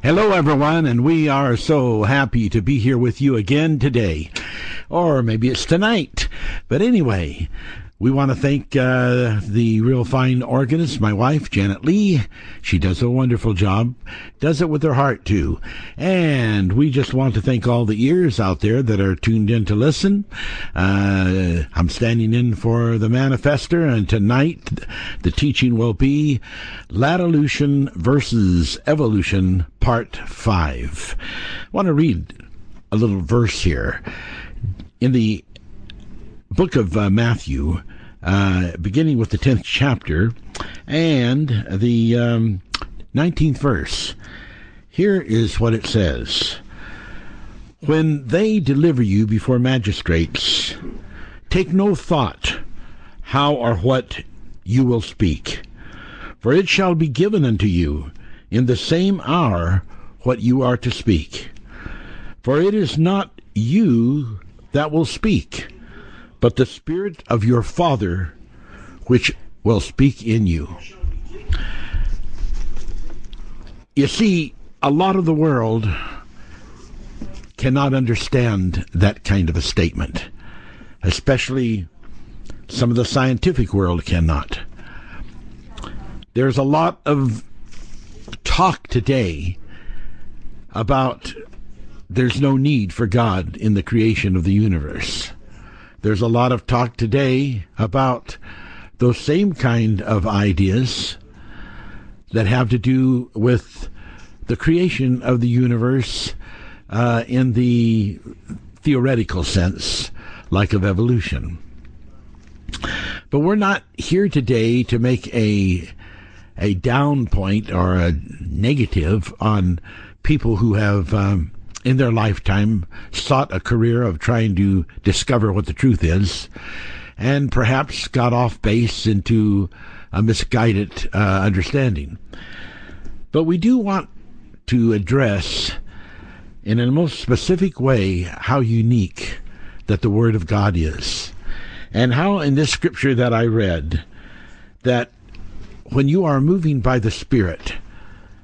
Hello, everyone, and we are so happy to be here with you again today. Or maybe it's tonight. But anyway, we want to thank uh, the real fine organist, my wife, Janet Lee. She does a wonderful job, does it with her heart too. And we just want to thank all the ears out there that are tuned in to listen. Uh, I'm standing in for the manifester, and tonight the teaching will be Latolution versus Evolution, Part 5. I want to read a little verse here. In the book of uh, Matthew, uh, beginning with the 10th chapter and the um, 19th verse. Here is what it says When they deliver you before magistrates, take no thought how or what you will speak, for it shall be given unto you in the same hour what you are to speak. For it is not you that will speak but the Spirit of your Father which will speak in you. You see, a lot of the world cannot understand that kind of a statement, especially some of the scientific world cannot. There's a lot of talk today about there's no need for God in the creation of the universe. There's a lot of talk today about those same kind of ideas that have to do with the creation of the universe uh, in the theoretical sense, like of evolution. But we're not here today to make a a down point or a negative on people who have um, in their lifetime sought a career of trying to discover what the truth is, and perhaps got off base into a misguided uh, understanding. But we do want to address, in a most specific way, how unique that the Word of God is. And how, in this scripture that I read, that when you are moving by the Spirit,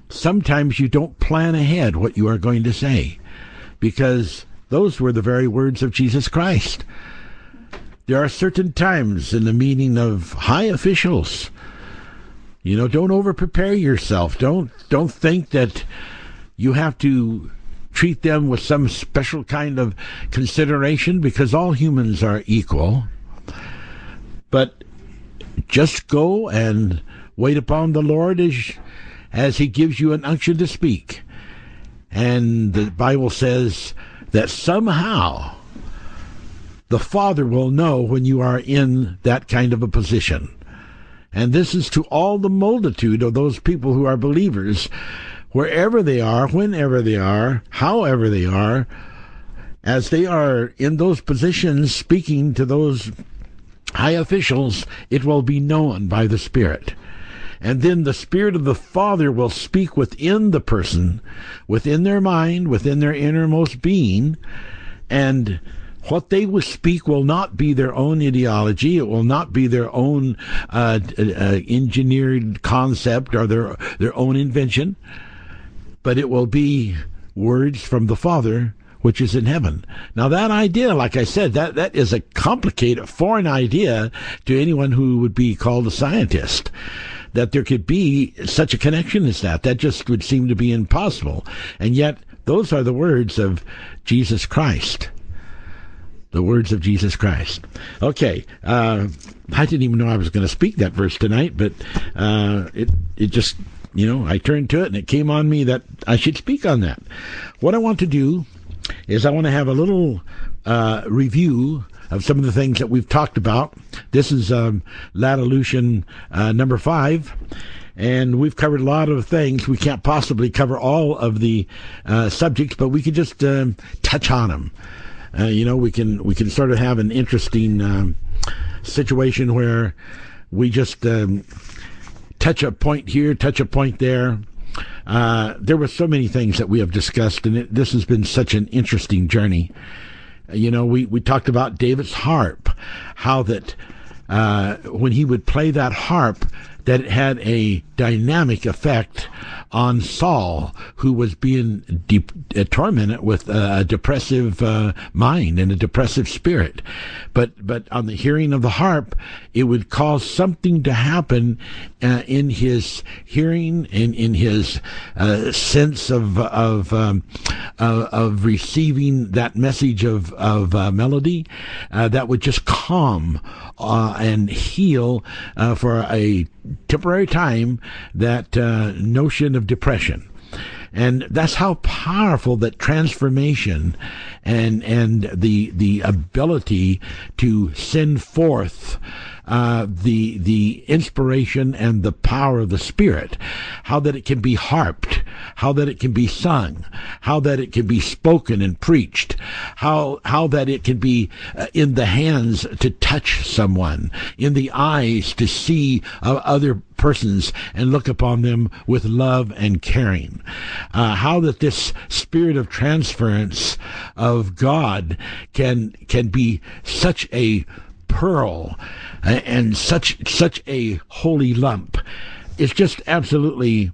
sometimes you don't plan ahead what you are going to say because those were the very words of Jesus Christ. There are certain times in the meeting of high officials. You know, don't over prepare yourself. Don't don't think that you have to treat them with some special kind of consideration because all humans are equal. But just go and wait upon the Lord as as he gives you an unction to speak. And the Bible says that somehow the Father will know when you are in that kind of a position. And this is to all the multitude of those people who are believers, wherever they are, whenever they are, however they are, as they are in those positions speaking to those high officials, it will be known by the Spirit. And then the Spirit of the Father will speak within the person, within their mind, within their innermost being. And what they will speak will not be their own ideology. It will not be their own uh, uh, engineered concept or their their own invention, but it will be words from the Father which is in heaven. Now that idea, like I said, that, that is a complicated foreign idea to anyone who would be called a scientist that there could be such a connection as that. That just would seem to be impossible. And yet, those are the words of Jesus Christ. The words of Jesus Christ. Okay, uh, I didn't even know I was going to speak that verse tonight, but uh, it it just you know I turned to it and it came on me that I should speak on that. What I want to do is I want to have a little uh, review of some of the things that we've talked about. This is um, uh, number five. And we've covered a lot of things. We can't possibly cover all of the uh, subjects, but we could just um, touch on them. Uh, you know, we can we can sort of have an interesting um, situation where we just um, touch a point here, touch a point there. Uh, there were so many things that we have discussed, and it, this has been such an interesting journey. You know, we, we talked about David's harp, how that uh, when he would play that harp, that it had a dynamic effect on Saul, who was being de- uh, tormented with a depressive uh, mind and a depressive spirit. But but on the hearing of the harp, it would cause something to happen uh, in his hearing and in his uh, sense of of um, of receiving that message of of uh, melody that would just calm and heal uh, for a temporary time that uh, notion of depression. And that's how powerful that transformation and and the the ability to send forth uh, the the inspiration and the power of the Spirit, how that it can be harped, how that it can be sung, how that it can be spoken and preached, how how that it can be uh, in the hands to touch someone, in the eyes to see uh, other persons and look upon them with love and caring. Uh, how that this spirit of transference of God can can be such a pearl and such such a holy lump. It's just absolutely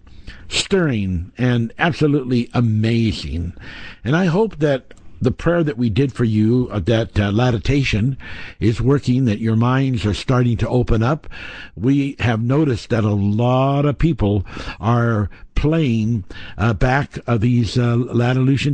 stirring and absolutely amazing. And I hope that the prayer that we did for you, uh, that uh, laditation, is working, that your minds are starting to open up. We have noticed that a lot of people are playing uh, back uh, these uh,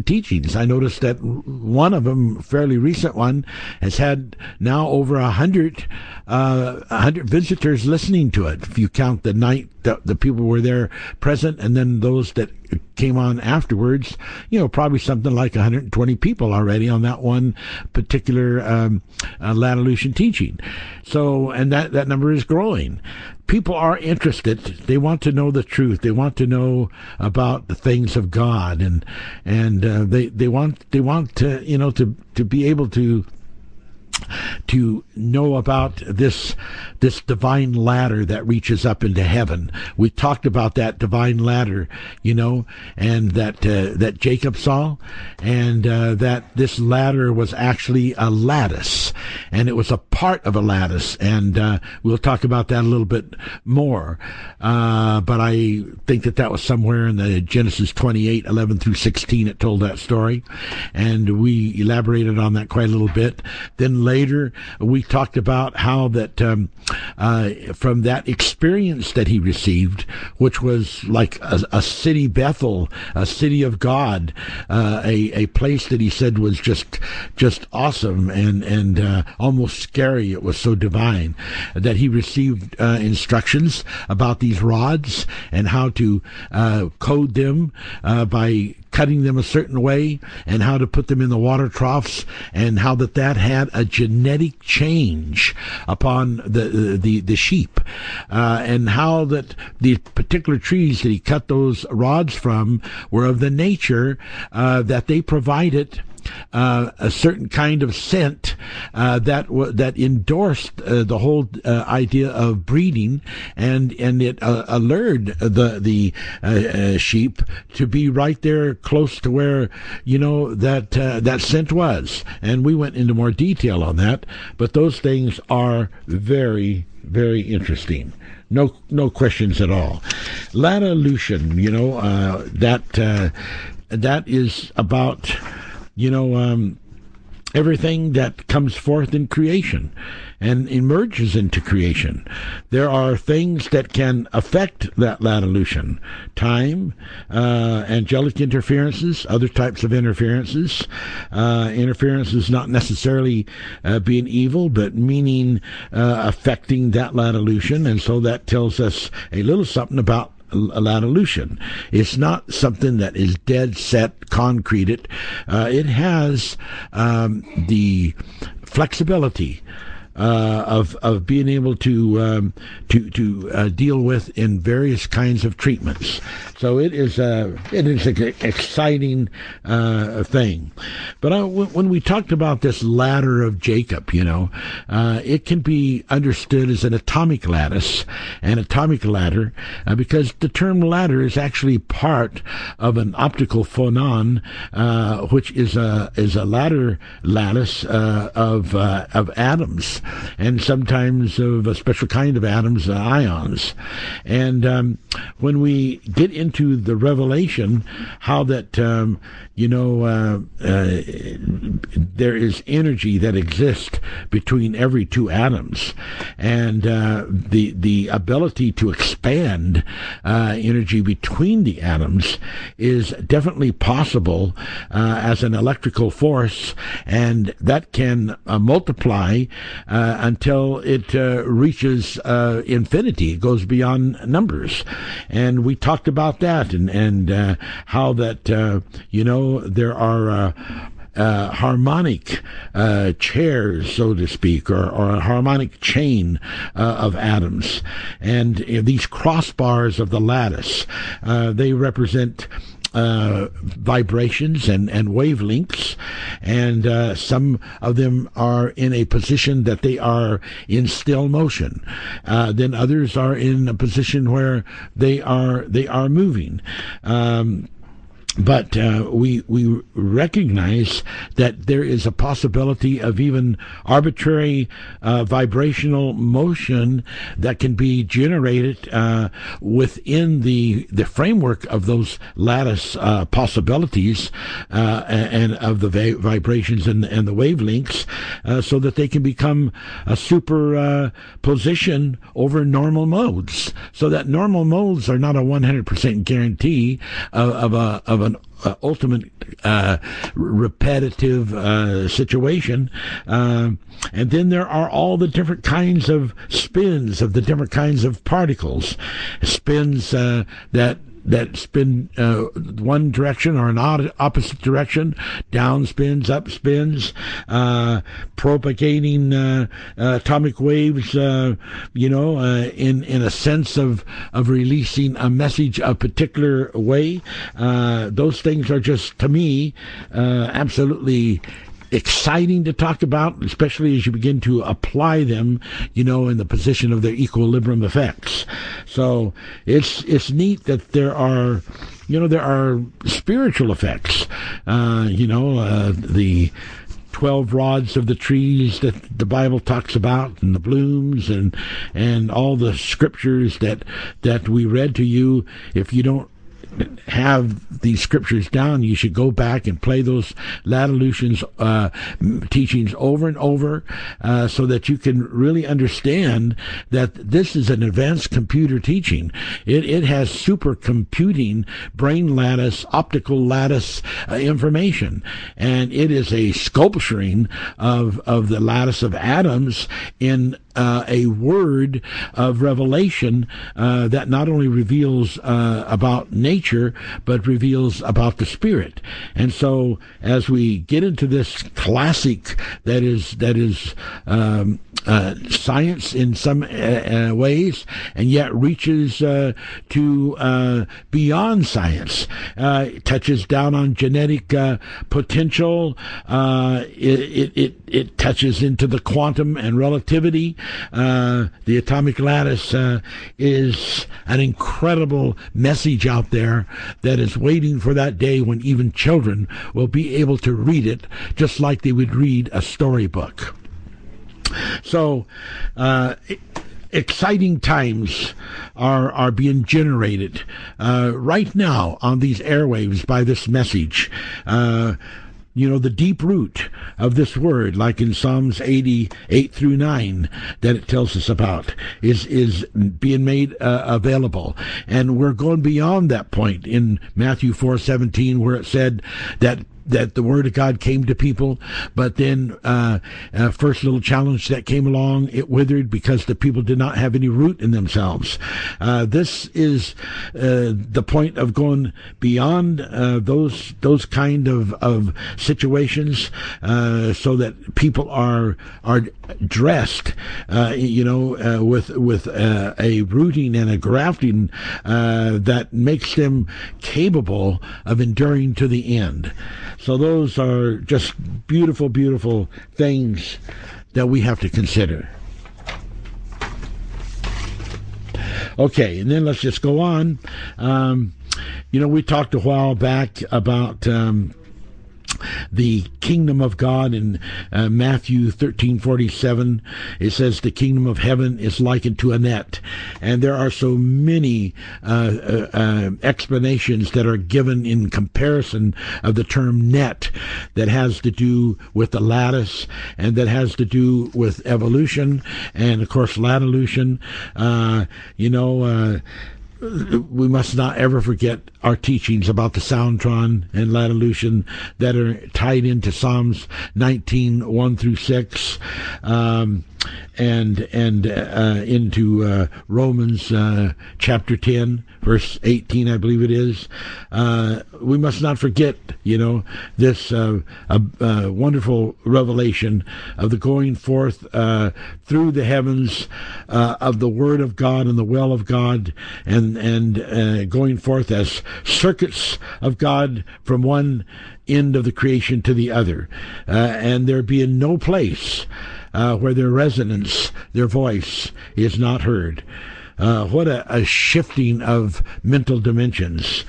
teachings. I noticed that one of them, fairly recent one, has had now over a hundred uh, hundred visitors listening to it. If you count the night the, the people were there present, and then those that came on afterwards, you know, probably something like 120 people already on that one particular um, uh, teaching. So, and that, that number is growing. People are interested. They want to know the truth. They want to know about the things of God, and and uh, they they want they want to you know to to be able to to know about this this divine ladder that reaches up into heaven. We talked about that divine ladder, you know, and that uh, that Jacob saw, and uh, that this ladder was actually a lattice, and it was a part of a lattice, and uh, we'll talk about that a little bit more. Uh, but I think that that was somewhere in the Genesis 28, 11 through 16. It told that story, and we elaborated on that quite a little bit. Then later we talked about how that um, uh, from that experience that he received, which was like a, a city Bethel, a city of God, uh, a a place that he said was just just awesome and and uh, almost scary. It was so divine that he received uh, instructions about these rods and how to uh, code them uh, by cutting them a certain way and how to put them in the water troughs and how that that had a genetic change upon the the, the sheep uh, and how that the particular trees that he cut those rods from were of the nature uh, that they provided uh, a certain kind of scent uh, that w- that endorsed uh, the whole uh, idea of breeding, and and it uh, allured the the uh, sheep to be right there close to where you know that that scent was, and we went into more detail on that. But those things are very very interesting. No, no questions at all. Ladilution, you know, that that is about you know, um, everything that comes forth in creation and emerges into creation. There are things that can affect that ladilution. Time, uh, angelic interferences, other types of interferences. Uh, interferences not necessarily uh, being evil, but meaning uh, affecting that ladilution. And so that tells us a little something about Ladilution. It's not something that is dead set, concreted. Uh, it has um, the flexibility uh, of of being able to um, to to uh, deal with in various kinds of treatments. So it is a it is an exciting uh, thing. But I, w- when we talked about this ladder of Jacob, you know, uh, it can be understood as an atomic lattice, an atomic ladder, uh, because the term ladder is actually part of an optical phonon, uh, which is a is a ladder lattice of of atoms and sometimes of a special kind of atoms, ions. And um, when we get into the revelation, how that um, you know uh, uh, there is energy that exists between every two atoms, and uh, the the ability to expand uh, energy between the atoms is definitely possible uh, as an electrical force, and that can uh, multiply uh, until it uh, reaches uh, infinity. It goes beyond numbers, and we talked about that and and how that you know there are. Uh, harmonic uh, chairs, so to speak, or, or a harmonic chain uh, of atoms. And these crossbars of the lattice, they represent uh, vibrations and, and wavelengths, and uh, some of them are in a position that they are in still motion. Uh, then others are in a position where they are they are moving. Um, but uh, we we recognize that there is a possibility of even arbitrary uh, vibrational motion that can be generated uh, within the the framework of those lattice uh, possibilities uh, and of the va- vibrations and and the wavelengths, uh, so that they can become a superposition over normal modes. So that normal modes are not a 100% guarantee of, of a of a an uh, ultimate uh, repetitive uh, situation. Uh, and then there are all the different kinds of spins of the different kinds of particles, spins uh, that that spin uh, one direction or an opposite direction, down spins, up spins, uh, propagating uh, uh atomic waves, uh, you know, uh, in in a sense of of releasing a message a particular way. those things are just to me absolutely exciting to talk about, especially as you begin to apply them, you know, in the position of their equilibrium effects. So it's it's neat that there are, you know, there are spiritual effects. Uh, you know, uh, the 12 rods of the trees that the Bible talks about and the blooms and and all the scriptures that that we read to you if you don't have these scriptures down, you should go back and play those Latolutions uh, teachings over and over uh, so that you can really understand that this is an advanced computer teaching. It, it has supercomputing brain lattice, optical lattice uh, information, and it is a sculpturing of, of the lattice of atoms in uh, a word of revelation uh, that not only reveals uh, about nature but reveals about the spirit. And so, as we get into this classic that is that is um, uh, science in some uh, uh, ways, and yet reaches uh, to uh, beyond science. touches down on genetic potential. It, it, it touches into the quantum and relativity. the atomic lattice is an incredible message out there that is waiting for that day when even children will be able to read it just like they would read a storybook. So, uh, exciting times are are being generated uh, right now on these airwaves by this message. Uh, you know, the deep root of this word, like in Psalms 88 through 9, that it tells us about, is, is being made uh, available. And we're going beyond that point in Matthew 4 17, where it said that that the word of God came to people, but then uh, uh, first little challenge that came along, it withered because the people did not have any root in themselves. Uh, this is uh, the point of going beyond uh, those those kind of of situations, uh, so that people are are dressed, you know, with with a rooting and a grafting that makes them capable of enduring to the end. So those are just beautiful, beautiful things that we have to consider. Okay, and then let's just go on. Um, you know, we talked a while back about um, the kingdom of God in uh, Matthew 13:47 it says the kingdom of heaven is likened to a net. And there are so many uh, uh, uh, explanations that are given in comparison of the term net that has to do with the lattice and that has to do with evolution and of course lattilution uh, you know uh, we must not ever forget our teachings about the Soundtron and Lattilution that are tied into Psalms 19, 1 through 6. Um, and and uh, into uh, Romans uh, chapter 10, verse 18, I believe it is. Uh, we must not forget, you know, this uh, wonderful revelation of the going forth uh, through the heavens of the Word of God and the well of God, and and going forth as circuits of God from one end of the creation to the other, and there being no place uh, where their resonance, their voice is not heard. Uh, what a, a, shifting of mental dimensions.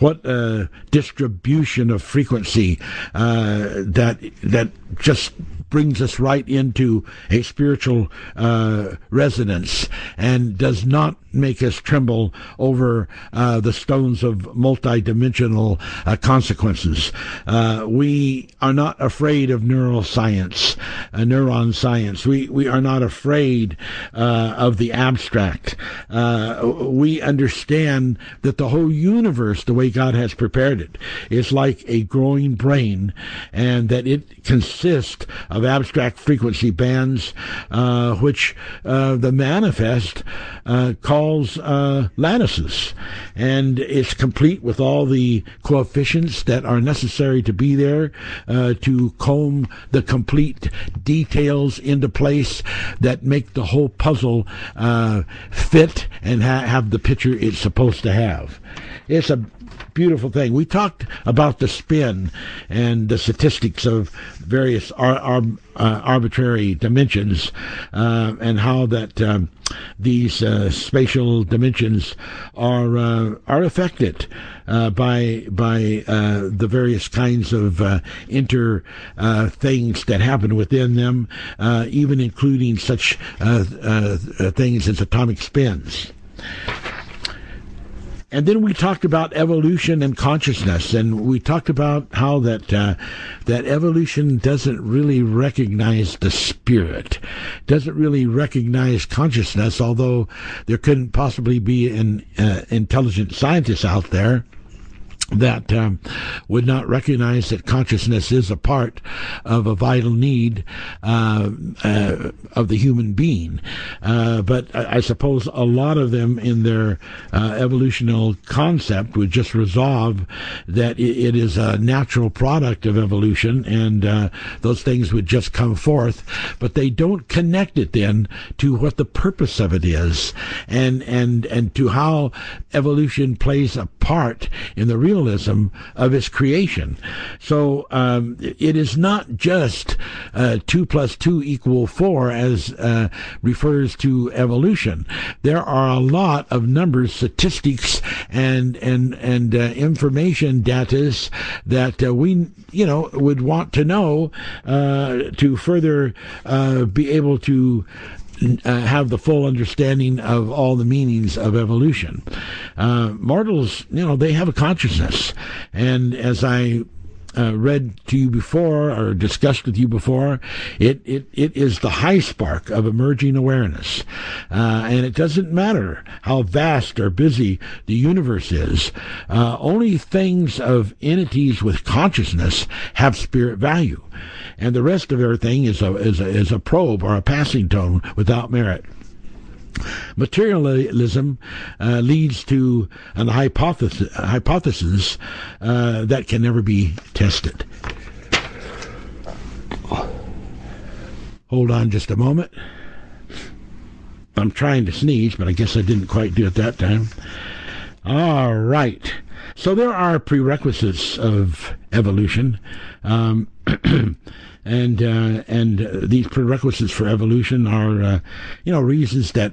What a distribution of frequency uh, that that just brings us right into a spiritual uh, resonance and does not make us tremble over uh, the stones of multidimensional uh, consequences. Uh, we are not afraid of neuroscience, uh, neuron science. We we are not afraid uh, of the abstract. Uh, we understand that the whole universe, the way God has prepared it, is like a growing brain, and that it consists of abstract frequency bands, which the manifest call calls uh, lattices, and it's complete with all the coefficients that are necessary to be there uh, to comb the complete details into place that make the whole puzzle uh, fit and ha- have the picture it's supposed to have. It's a beautiful thing. We talked about the spin and the statistics of various ar- ar- uh, arbitrary dimensions uh, and how that um, these uh, spatial dimensions are uh, are affected uh, by by uh, the various kinds of inter things that happen within them, even including such things as atomic spins. And then we talked about evolution and consciousness, and we talked about how that uh, that evolution doesn't really recognize the spirit, doesn't really recognize consciousness. Although there couldn't possibly be an uh, intelligent scientist out there that um, would not recognize that consciousness is a part of a vital need uh, uh, of the human being. Uh, but I, I, suppose a lot of them, in their uh, evolutional concept, would just resolve that it, it is a natural product of evolution, and uh, those things would just come forth. But they don't connect it then to what the purpose of it is, and and and to how evolution plays a part in the real of its creation. So um, it is not just uh, two plus two equal four as uh, refers to evolution. There are a lot of numbers, statistics, and and and uh, information data that uh, we you know would want to know uh, to further uh, be able to uh, have the full understanding of all the meanings of evolution. Uh, mortals, you know, they have a consciousness, and as I uh, read to you before or discussed with you before, it, it, it is the high spark of emerging awareness. Uh, and it doesn't matter how vast or busy the universe is, uh, only things of entities with consciousness have spirit value and the rest of everything is a is a, is a probe or a passing tone without merit. Materialism uh, leads to an hypothesis, hypothesis uh, that can never be tested. Hold on just a moment. I'm trying to sneeze, but I guess I didn't quite do it that time. All right. So there are prerequisites of evolution. Um, and uh, and these prerequisites for evolution are, uh, you know, reasons that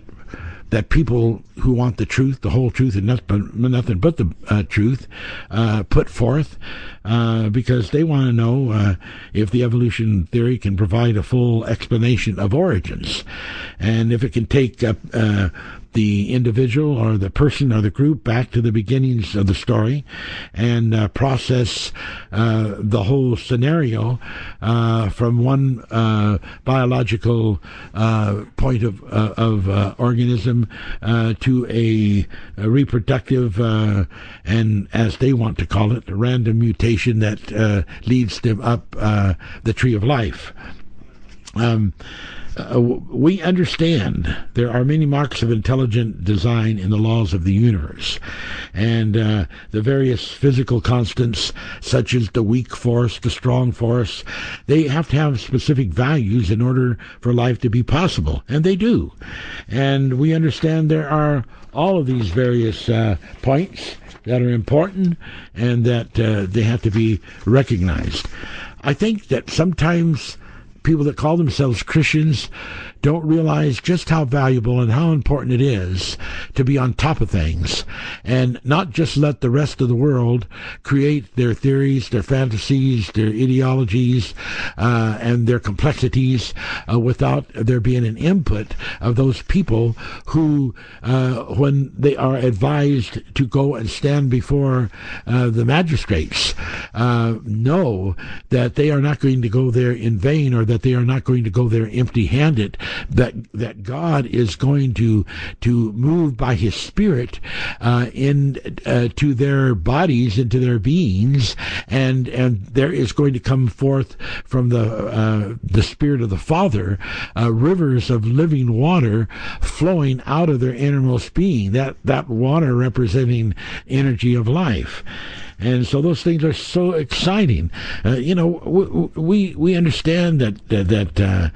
that people who want the truth, the whole truth, and nothing, nothing but the uh, truth, uh, put forth, uh, because they want to know uh, if the evolution theory can provide a full explanation of origins, and if it can take uh, the individual or the person or the group back to the beginnings of the story and uh, process uh, the whole scenario uh, from one uh, biological uh, point of, uh, of organism to a, a reproductive and, as they want to call it, random mutation that leads them up the tree of life. Um, uh, we understand there are many marks of intelligent design in the laws of the universe, and uh, the various physical constants, such as the weak force, the strong force, they have to have specific values in order for life to be possible, and they do. And we understand there are all of these various uh, points that are important and that uh, they have to be recognized. I think that sometimes people that call themselves Christians don't realize just how valuable and how important it is to be on top of things. And not just let the rest of the world create their theories, their fantasies, their ideologies, uh, and their complexities uh, without there being an input of those people who, uh, when they are advised to go and stand before uh, the magistrates, uh, know that they are not going to go there in vain or that they are not going to go there empty handed that that God is going to to move by His Spirit uh, in uh, to their bodies into their beings, and and there is going to come forth from the uh, the Spirit of the Father uh, rivers of living water flowing out of their innermost being. That that water representing energy of life and so those things are so exciting. Uh, you know, we we understand that that, that uh,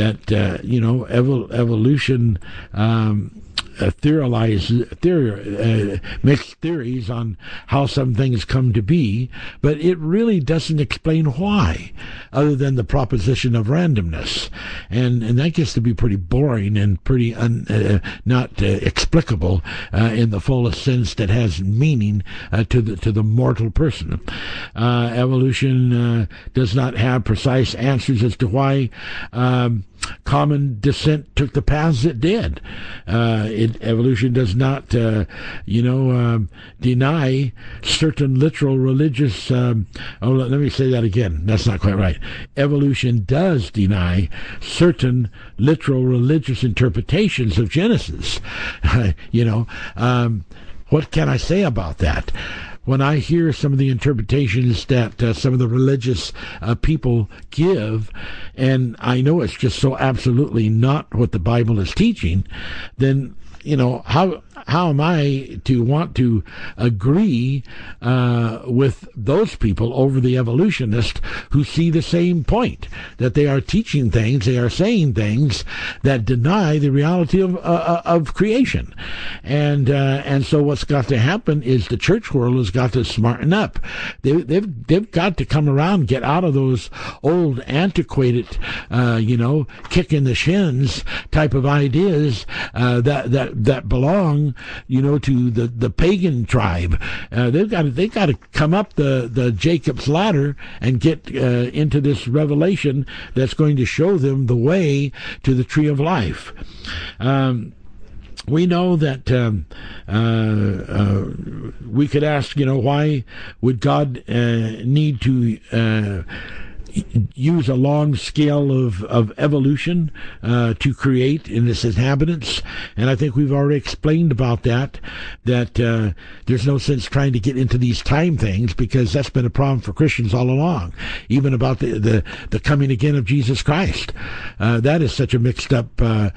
that uh, you know evol- evolution um, uh, theorize, theory, uh, mixed theories on how some things come to be, but it really doesn't explain why, other than the proposition of randomness, and and that gets to be pretty boring and pretty un, uh, not uh, explicable uh, in the fullest sense that has meaning uh, to the to the mortal person. evolution does not have precise answers as to why. Um, common descent took the paths it did. Uh, it, evolution does not, uh, you know, um, deny certain literal religious. Um, oh, let, let me say that again. That's not quite right. Evolution does deny certain literal religious interpretations of Genesis. you know, um, what can I say about that? When I hear some of the interpretations that uh, some of the religious uh, people give, and I know it's just so absolutely not what the Bible is teaching, then you know how how am I to want to agree uh, with those people over the evolutionists who see the same point that they are teaching things, they are saying things that deny the reality of uh, uh of creation, and uh, and so what's got to happen is the church world has got to smarten up. They, they've they've got to come around, get out of those old antiquated, uh, you know, kick in the shins type of ideas uh, that that that belong you know, to the, the pagan tribe. Uh, they've got to, they've got to come up the, the Jacob's ladder and get uh, into this revelation that's going to show them the way to the tree of life. Um, we know that um, uh, uh, we could ask, you know, why would God uh, need to uh, use a long scale of, of evolution uh, to create in its inhabitants. And I think we've already explained about that, that uh, there's no sense trying to get into these time things because that's been a problem for Christians all along, even about the, the, the coming again of Jesus Christ. Uh, that is such a mixed up, uh,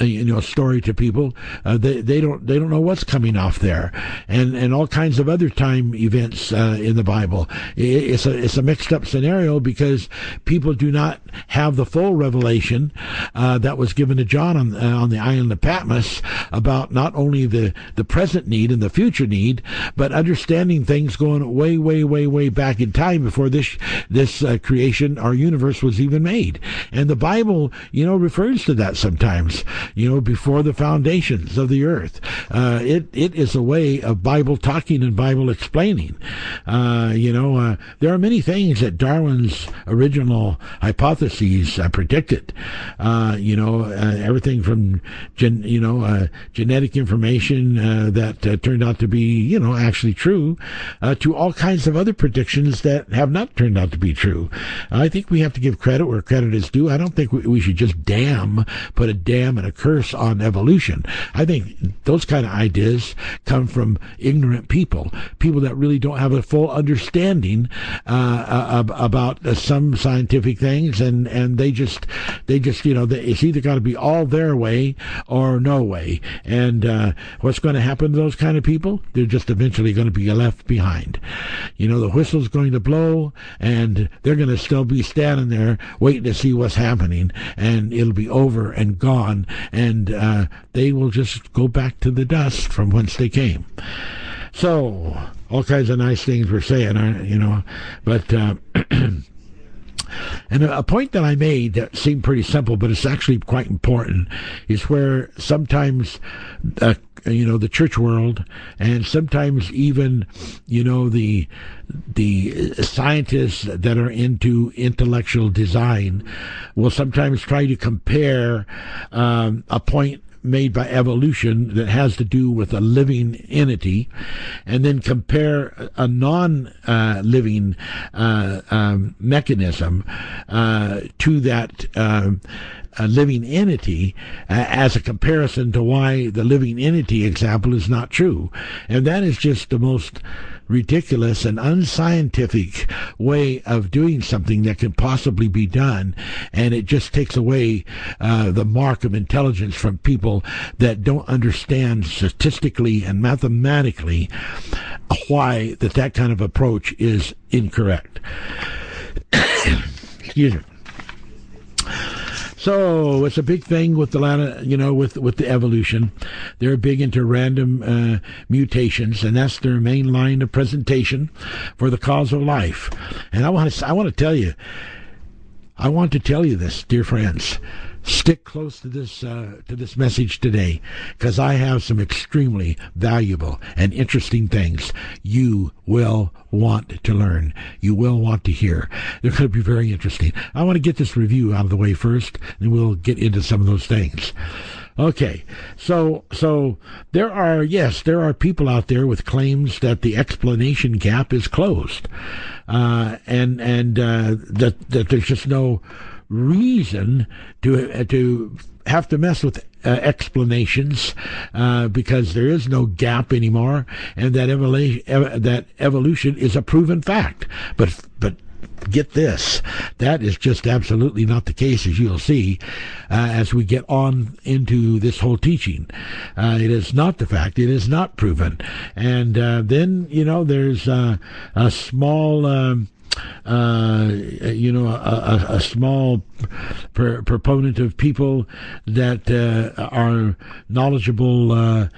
you know, story to people. Uh, they, they don't, they don't know what's coming off there and, and all kinds of other time events uh, in the Bible. It's a, it's a mixed up scenario because is people do not have the full revelation uh, that was given to John on, uh, on the island of Patmos about not only the, the present need and the future need, but understanding things going way, way, way, way back in time before this this uh, creation, our universe was even made. And the Bible, you know, refers to that sometimes. You know, before the foundations of the earth, uh, it it is a way of Bible talking and Bible explaining. Uh, you know, uh, there are many things that Darwin's original hypotheses uh, predicted. Uh, you know, everything from gen, you know genetic information that turned out to be you know actually true, to all kinds of other predictions that have not turned out to be true. I think we have to give credit where credit is due. I don't think we, we should just damn, put a damn and a curse on evolution. I think those kind of ideas come from ignorant people, people that really don't have a full understanding uh, about uh, some scientific things, and, and they just they just you know it's either got to be all their way or no way. And uh, what's going to happen to those kind of people? They're just eventually going to be left behind. You know, the whistle's going to blow, and they're going to still be standing there waiting to see what's happening, and it'll be over and gone, and uh, they will just go back to the dust from whence they came. So, all kinds of nice things we're saying, you know, but. Uh, And a point that I made that seemed pretty simple, but it's actually quite important, is where sometimes, uh, you know, the church world, and sometimes even, you know, the the scientists that are into intellectual design will sometimes try to compare um, a point made by evolution that has to do with a living entity, and then compare a non uh, living uh, um, mechanism uh, to that um, living entity uh, as a comparison to why the living entity example is not true. And that is just the most ridiculous and unscientific way of doing something that can possibly be done. And it just takes away uh, the mark of intelligence from people that don't understand statistically and mathematically why that that kind of approach is incorrect. Excuse me. So it's a big thing with the you know, with with the evolution. They're big into random uh, mutations, and that's their main line of presentation for the cause of life. And I want to I want to tell you, I want to tell you this, dear friends stick close to this uh, to this message today because I have some extremely valuable and interesting things you will want to learn. You will want to hear. They're going to be very interesting. I want to get this review out of the way first, and we'll get into some of those things. Okay, so so there are yes, there are people out there with claims that the explanation gap is closed, uh, and and uh, that that there's just no reason to uh, to have to mess with uh, explanations uh, because there is no gap anymore, and that evolution ev- that evolution is a proven fact. But but get this that is just absolutely not the case as you'll see uh, as we get on into this whole teaching uh, it is not the fact it is not proven and uh, then you know there's uh, a small um, uh, you know, a, a, small per, proponent of people that uh, are knowledgeable uh,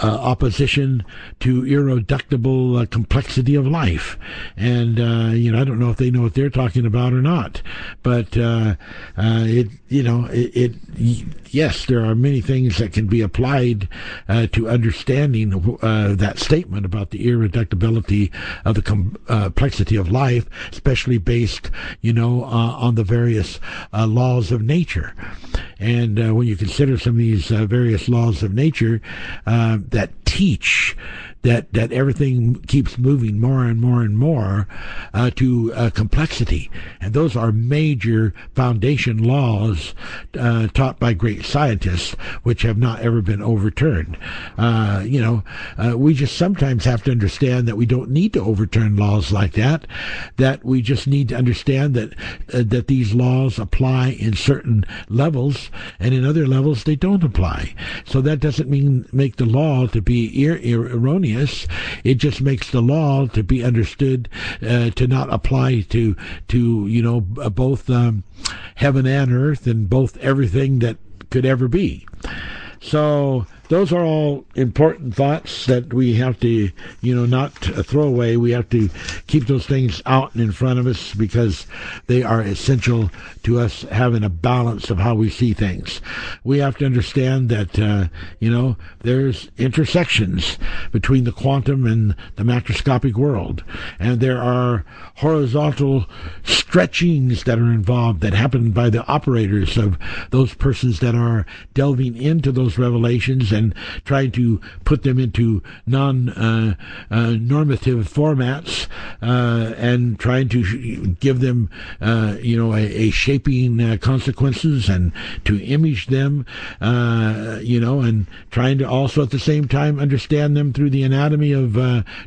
uh opposition to irreducible uh, complexity of life. And, uh, you know, I don't know if they know what they're talking about or not. But it, you know, it, it, yes, there are many things that can be applied to understanding that statement about the irreducibility of the complexity of life, especially based, you know, on the various uh, laws of nature. And uh, when you consider some of these uh, various laws of nature uh, that teach that that everything keeps moving more and more and more uh, to uh, complexity, and those are major foundation laws uh, taught by great scientists, which have not ever been overturned. Uh, you know, uh, we just sometimes have to understand that we don't need to overturn laws like that. That we just need to understand that uh, that these laws apply in certain levels, and in other levels they don't apply. So that doesn't mean make the law to be er- erroneous erroneous. It just makes the law to be understood uh, to not apply to to you know both um, heaven and earth and both everything that could ever be. So those are all important thoughts that we have to, you know, not throw away. We have to keep those things out and in front of us because they are essential to us having a balance of how we see things. We have to understand that, uh, you know, there's intersections between the quantum and the macroscopic world, and there are horizontal stretchings that are involved that happen by the operators of those persons that are delving into those revelations and trying to put them into non uh, uh, normative formats uh, and trying to give them, uh, you know, a, a shaping uh, consequences and to image them, you know, and trying to also at the same time understand them through the anatomy of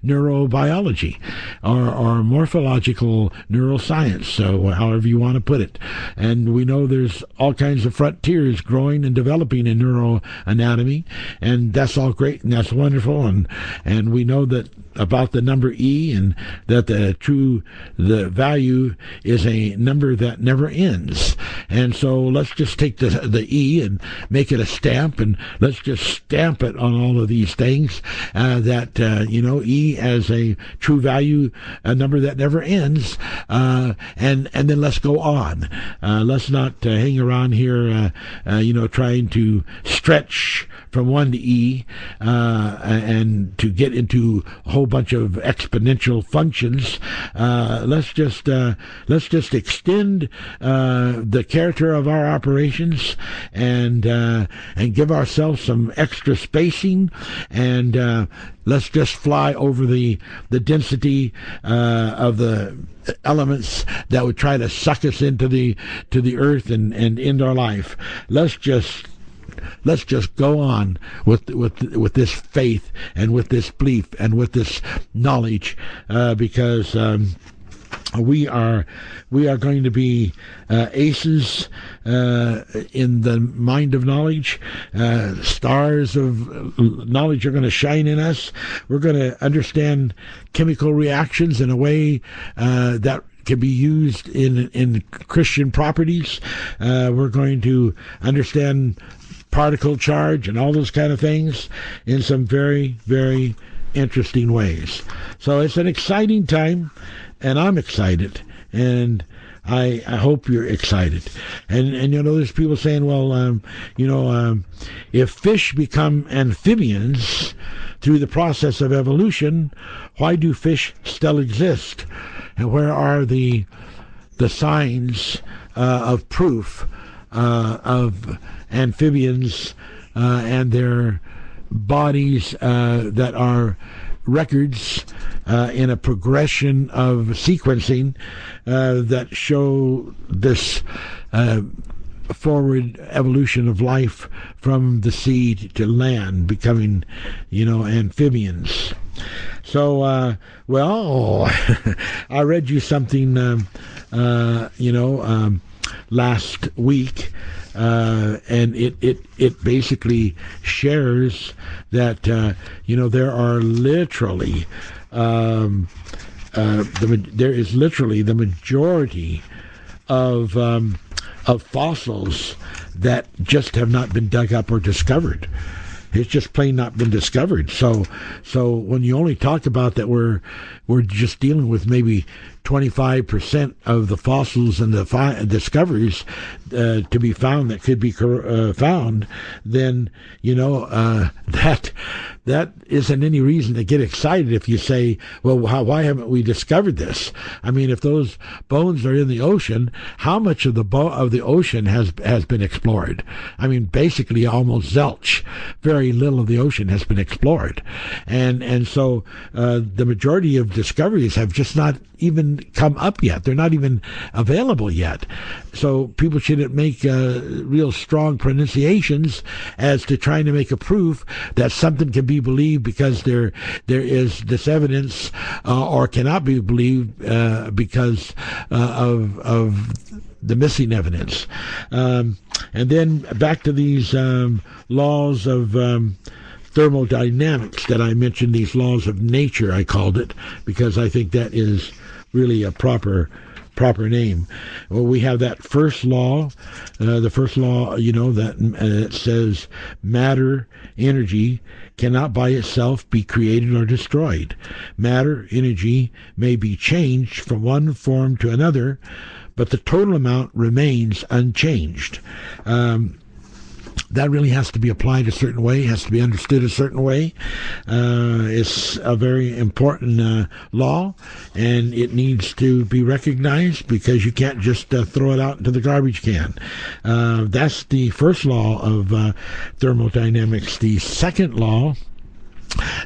neurobiology or, or morphological neuroscience, so however you want to put it. And we know there's all kinds of frontiers growing and developing in neuroanatomy, and that's all great and that's wonderful. And and we know that about the number e and that the true the value is a number that never ends. And so let's just take the the e and make it a stamp and let's just stamp it on all of these things uh, that uh, you know e as a true value a number that never ends uh, and and then let's go on. Uh, let's not uh, hang around here uh, you know trying to stretch from 1 to e and to get into a whole bunch of exponential functions. Uh, let's just uh, let's just extend uh, the character of our operations and uh, and give ourselves some extra spacing and uh, let's just fly over the the density of the elements that would try to suck us into the to the earth and and end our life. Let's just let's just go on with with with this faith and with this belief and with this knowledge, uh, because. Um, we are we are going to be uh, aces uh, in the mind of knowledge. Uh, stars of knowledge are going to shine in us. We're going to understand chemical reactions in a way uh, that can be used in in Christian properties. Uh, we're going to understand particle charge and all those kind of things in some very, very interesting ways. So it's an exciting time, and I'm excited, and I, I hope you're excited. And and you know, there's people saying, well, um, you know, um, if fish become amphibians through the process of evolution, why do fish still exist? And where are the the signs uh, of proof uh, of amphibians uh, and their bodies uh, that are records uh, in a progression of sequencing uh, that show this uh, forward evolution of life from the sea to land, becoming, you know, amphibians. So, uh, well, I read you something, um, uh, you know, um, last week uh, and it, it it basically shares that uh, you know there are literally um, uh, the, there is literally the majority of um, of fossils that just have not been dug up or discovered. It's just plain not been discovered. So, so when you only talk about that, we're we're just dealing with maybe 25% of the fossils and the fi- discoveries uh, to be found that could be uh, found, then you know uh, that that isn't any reason to get excited if you say, well, why haven't we discovered this? I mean, if those bones are in the ocean, how much of the bo- of the ocean has has been explored? I mean, basically almost zilch. Very little of the ocean has been explored, and and so uh, the majority of discoveries have just not even come up yet. They're not even available yet. So people shouldn't make uh, real strong pronunciations as to trying to make a proof that something can be believed because there there is this evidence uh, or cannot be believed uh, because uh, of of the missing evidence. Um, and then back to these um, laws of um, thermodynamics that I mentioned, these laws of nature, I called it, because I think that is really a proper proper name. Well, we have that first law, uh, the first law, you know, that uh, says matter, energy cannot by itself be created or destroyed. Matter, energy may be changed from one form to another, but the total amount remains unchanged. Um, that really has to be applied a certain way, has to be understood a certain way. Uh, it's a very important uh, law, and it needs to be recognized because you can't just uh, throw it out into the garbage can. Uh, that's the first law of uh, thermodynamics. The second law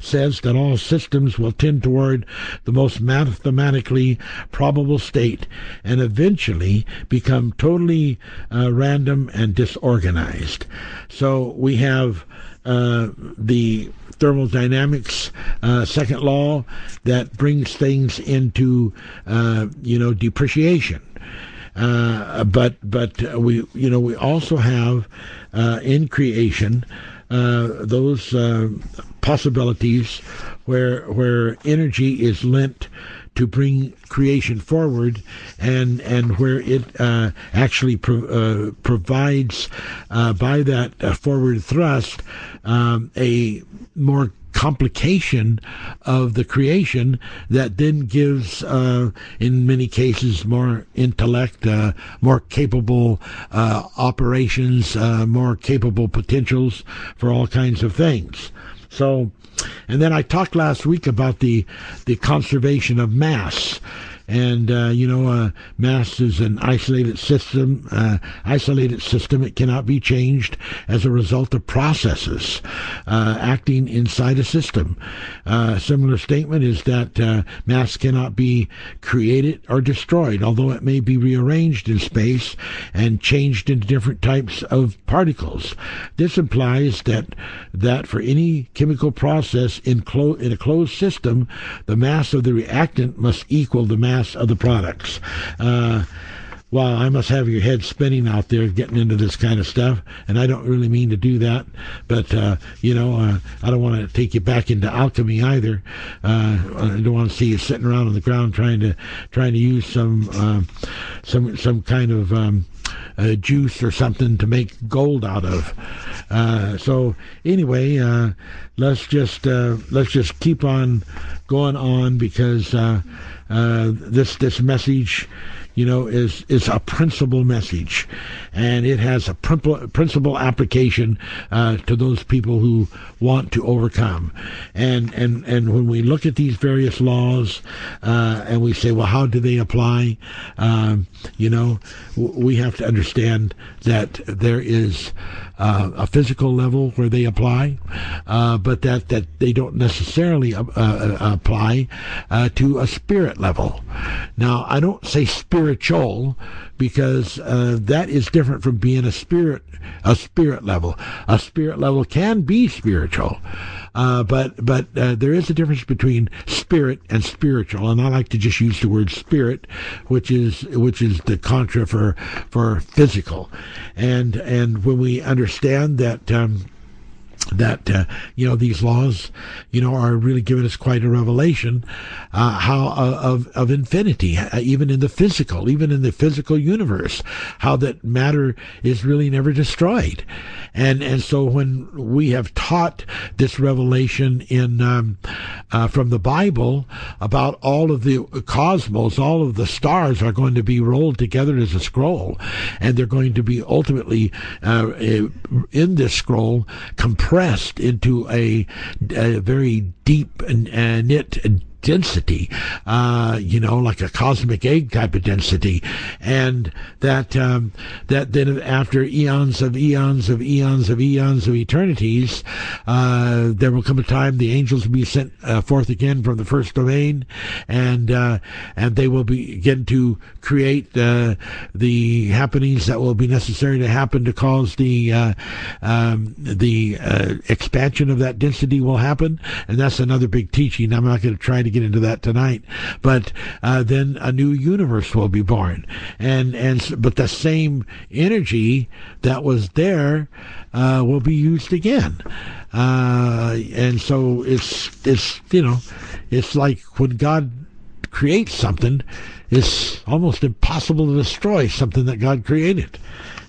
says that all systems will tend toward the most mathematically probable state and eventually become totally uh, random and disorganized. So we have uh, the thermodynamics uh, second law that brings things into uh, you know depreciation. Uh, but but we you know we also have uh, in creation those uh, possibilities where where energy is lent to bring creation forward, and and where it uh, actually pro- uh, provides uh, by that uh, forward thrust um, a more complication of the creation that then gives, uh, in many cases, more intellect, uh, more capable uh, operations, uh, more capable potentials for all kinds of things. So, and then I talked last week about the the conservation of mass and uh, you know, uh, mass is an isolated system. Uh, isolated system. It cannot be changed as a result of processes uh, acting inside a system. Uh, a similar statement is that uh, mass cannot be created or destroyed, although it may be rearranged in space and changed into different types of particles. This implies that that for any chemical process in, clo- in a closed system, the mass of the reactant must equal the mass mass of the products. Uh, well, I must have your head spinning out there getting into this kind of stuff, and I don't really mean to do that. But uh, you know, uh, I don't want to take you back into alchemy either. Uh, I don't want to see you sitting around on the ground trying to trying to use some uh, some some kind of um, uh, juice or something to make gold out of. Uh, so anyway, uh, let's just uh, let's just keep on going on because uh, this this message you know, is is a principal message, and it has a principal application uh, to those people who want to overcome. And and and when we look at these various laws, uh, and we say, well, how do they apply? Um, you know, w- we have to understand that there is uh, a physical level where they apply, uh, but that, that they don't necessarily uh, uh apply uh, to a spirit level. Now, I don't say spiritual because uh, that is different from being a spirit, a spirit level. A spirit level can be spiritual. Uh, but but uh, there is a difference between spirit and spiritual, and I like to just use the word spirit, which is which is the contra for for physical, and and when we understand that. Um, that uh, you know these laws you know are really giving us quite a revelation uh, how uh, of of infinity uh, even in the physical even in the physical universe how that matter is really never destroyed. And and so when we have taught this revelation in um, uh, from the Bible about all of the cosmos all of the stars are going to be rolled together as a scroll and they're going to be ultimately uh, in this scroll compressed compressed into a, a very deep and uh, knit density, uh, you know, like a cosmic egg type of density, and that um, that then after eons of eons of eons of eons of eternities, uh, there will come a time the angels will be sent uh, forth again from the first domain, and uh, and they will begin to create the the happenings that will be necessary to happen to cause the uh, um, the uh, expansion of that density will happen, and that's another big teaching. I'm not going to try to get into that tonight. But uh, then a new universe will be born, and and but the same energy that was there uh, will be used again. Uh, and so it's it's you know it's like when God creates something, it's almost impossible to destroy something that God created,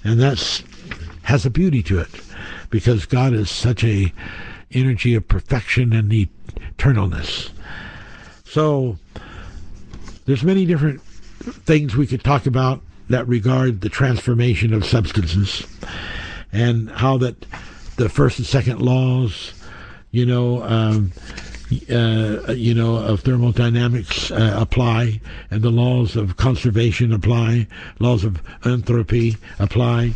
and that's has a beauty to it because God is such a energy of perfection and eternalness. So there's many different things we could talk about that regard the transformation of substances and how that the first and second laws, you know, um, uh, you know, of thermodynamics uh, apply, and the laws of conservation apply, laws of entropy apply.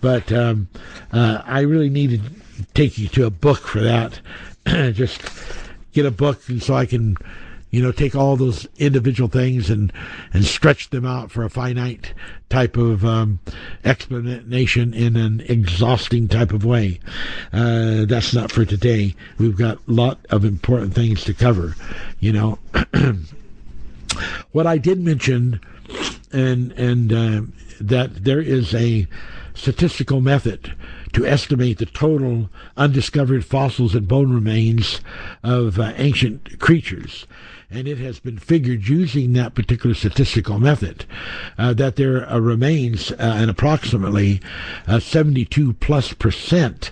But um, uh, I really need to take you to a book for that. Just get a book, and so I can you know, take all those individual things and and stretch them out for a finite type of um, explanation in an exhausting type of way. Uh, that's not for today. We've got a lot of important things to cover. You know, what I did mention, and and uh, that there is a statistical method to estimate the total undiscovered fossils and bone remains of uh, ancient creatures and it has been figured using that particular statistical method uh, that there uh, remains uh, an approximately uh, 72 plus percent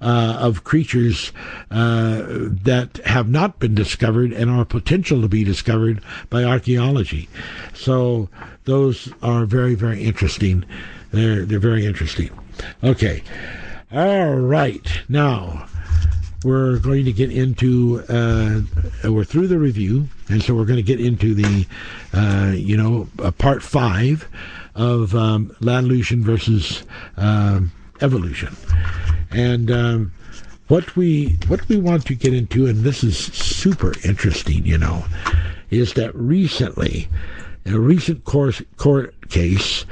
uh, of creatures uh, that have not been discovered and are potential to be discovered by archaeology. So those are very, very interesting. They're they're very interesting. Okay, all right now we're going to get into uh, we're through the review and so we're going to get into the uh, you know uh, part five of um, Lavolution versus um, evolution. And um, what we what we want to get into and this is super interesting you know is that recently in a recent court, court case,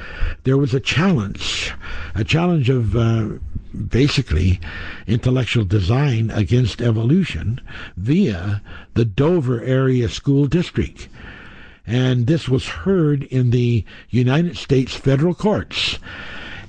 there was a challenge, a challenge of uh, basically intellectual design against evolution via the Dover Area School District. And this was heard in the United States federal courts.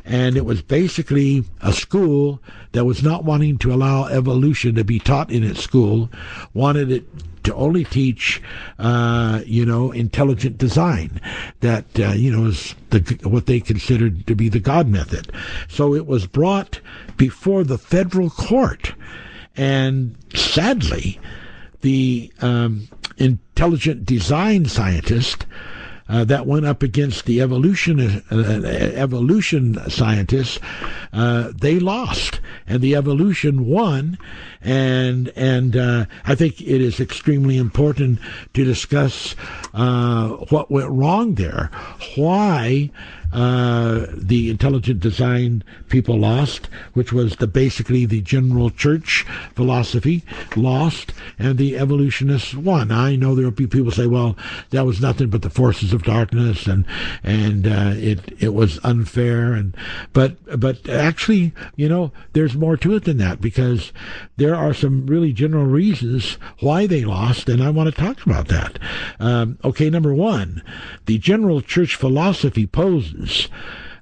And it was basically a school that was not wanting to allow evolution to be taught in its school, wanted it to only teach, uh, you know, intelligent design. That uh, you know is the what they considered to be the God method. So it was brought before the federal court, and sadly, the um, intelligent design scientist uh, that went up against the evolution uh, uh, evolution scientists, uh, they lost, and the evolution won. And and uh, I think it is extremely important to discuss what went wrong there, why uh, the intelligent design people lost, which was the basically the general church philosophy lost, and the evolutionists won. I know there will be people say, well, that was nothing but the forces of darkness, and and uh, it it was unfair, and but but actually, you know, there's more to it than that because there are some really general reasons why they lost, and I want to talk about that. Um, okay, number one, the general church philosophy poses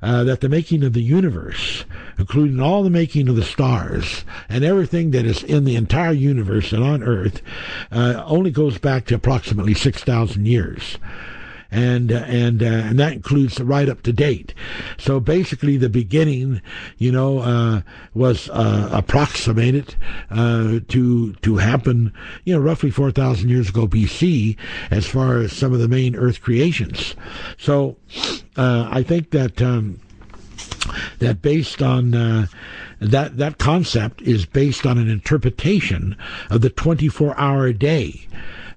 uh, that the making of the universe, including all the making of the stars and everything that is in the entire universe and on Earth, uh, only goes back to approximately 6,000 years and uh, and uh, and that includes right up to date. So basically, the beginning, you know, uh, was uh, approximated uh, to to happen, you know, roughly four thousand years ago BC, as far as some of the main Earth creations. So uh, I think that. Um, that based on uh, that that concept is based on an interpretation of the 24 hour day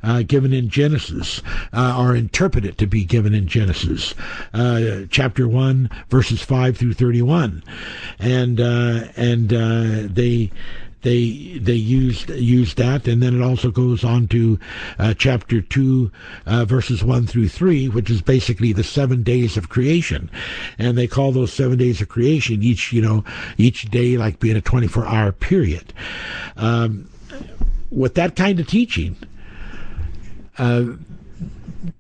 uh, given in Genesis, uh, are interpreted to be given in Genesis, uh, chapter one, verses five through thirty-one, and uh, and uh, they they they used used that, and then it also goes on to uh, chapter two, uh, verses one through three, which is basically the seven days of creation, and they call those seven days of creation each you know each day like being a twenty four hour period. Um, with that kind of teaching,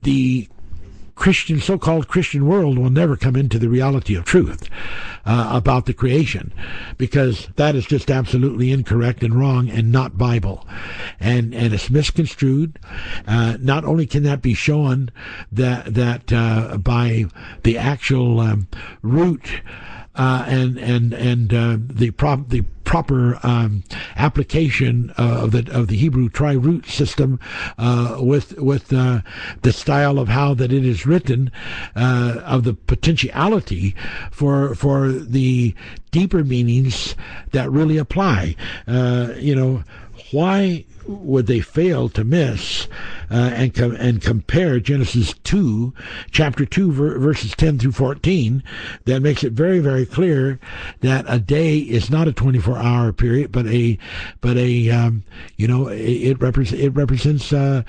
the Christian, so-called Christian world will never come into the reality of truth uh, about the creation, because that is just absolutely incorrect and wrong and not Bible, and and it's misconstrued. Uh, not only can that be shown that that uh, by the actual um, root uh, and and and uh, the prop the proper um, application uh, of the of the Hebrew tri-root system uh, with with uh, the style of how that it is written uh, of the potentiality for for the deeper meanings that really apply. you know why would they fail to miss uh, and com- and compare Genesis two, chapter two, ver- verses ten through fourteen? That makes it very very clear that a day is not a twenty four hour period, but a but a um, you know it, it represents it represents uh,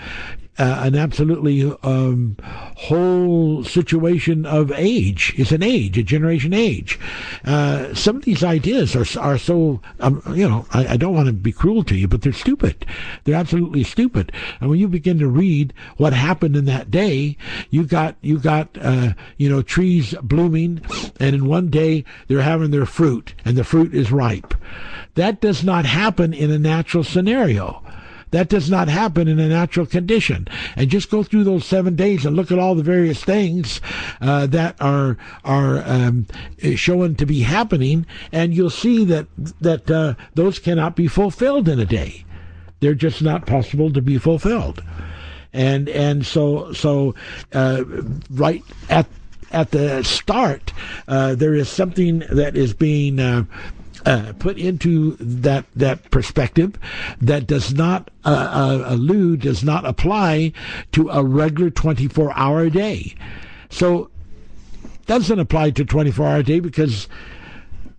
uh, an absolutely um, whole situation of age. It's an age, a generation age. Uh, some of these ideas are are so um, you know I, I, don't want to be cruel to you, but they're stupid. They're absolutely stupid. And when you begin to read what happened in that day, you got you got uh, you know trees blooming, and in one day they're having their fruit, and the fruit is ripe. That does not happen in a natural scenario. That does not happen in a natural condition. And just go through those seven days and look at all the various things uh, that are are um, shown to be happening, and you'll see that that uh, those cannot be fulfilled in a day. They're just not possible to be fulfilled. And and so so uh, right at at the start, uh, there is something that is being uh, uh, put into that that perspective that does not uh, uh, allude, does not apply to a regular 24 hour day. So doesn't apply to 24 hour day because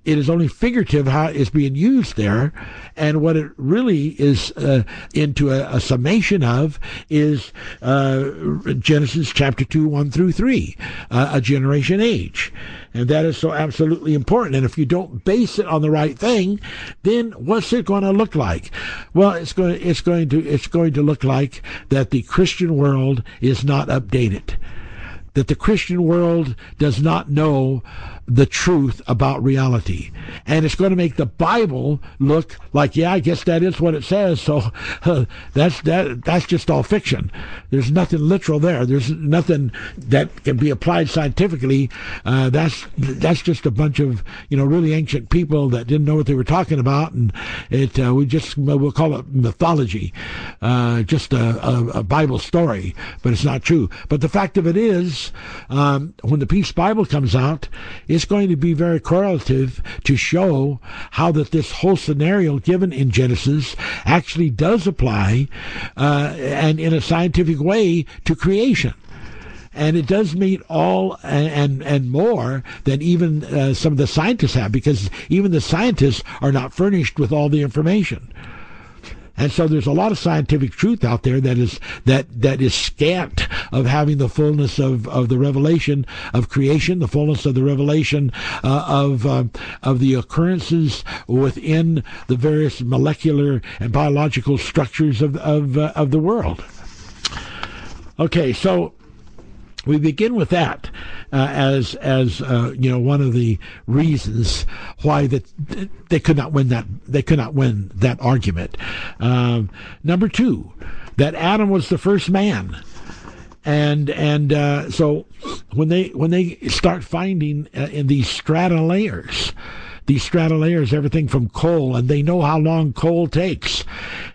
it is only figurative how it's being used there. And what it really is uh, into a, a, summation of is uh, Genesis chapter 2, 1 through 3, uh, a generation age. And that is so absolutely important. And if you don't base it on the right thing, then what's it going to look like? Well, it's going, to, it's going to, it's going to look like that the Christian world is not updated that the Christian world does not know the truth about reality. And it's going to make the Bible look like, yeah, I guess that is what it says. So uh, that's that that's just all fiction. There's nothing literal there. There's nothing that can be applied scientifically. Uh, that's that's just a bunch of you know really ancient people that didn't know what they were talking about, and it uh, we just we'll call it mythology, uh, just a, a, a, Bible story, but it's not true. But the fact of it is, um, when the Peace Bible comes out it's going to be very correlative to show how that this whole scenario given in Genesis actually does apply uh, and in a scientific way to creation. And it does meet all and and, and more than even uh, some of the scientists have because even the scientists are not furnished with all the information and so there's a lot of scientific truth out there that is that that is scant of having the fullness of, of the revelation of creation, the fullness of the revelation uh, of uh, of the occurrences within the various molecular and biological structures of of uh, of the world. Okay, so we begin with that uh, as as uh, you know one of the reasons why that they could not win that they could not win that argument. Um, number two, that Adam was the first man, and and uh, so when they when they start finding uh, in these strata layers these strata layers, everything from coal, and they know how long coal takes.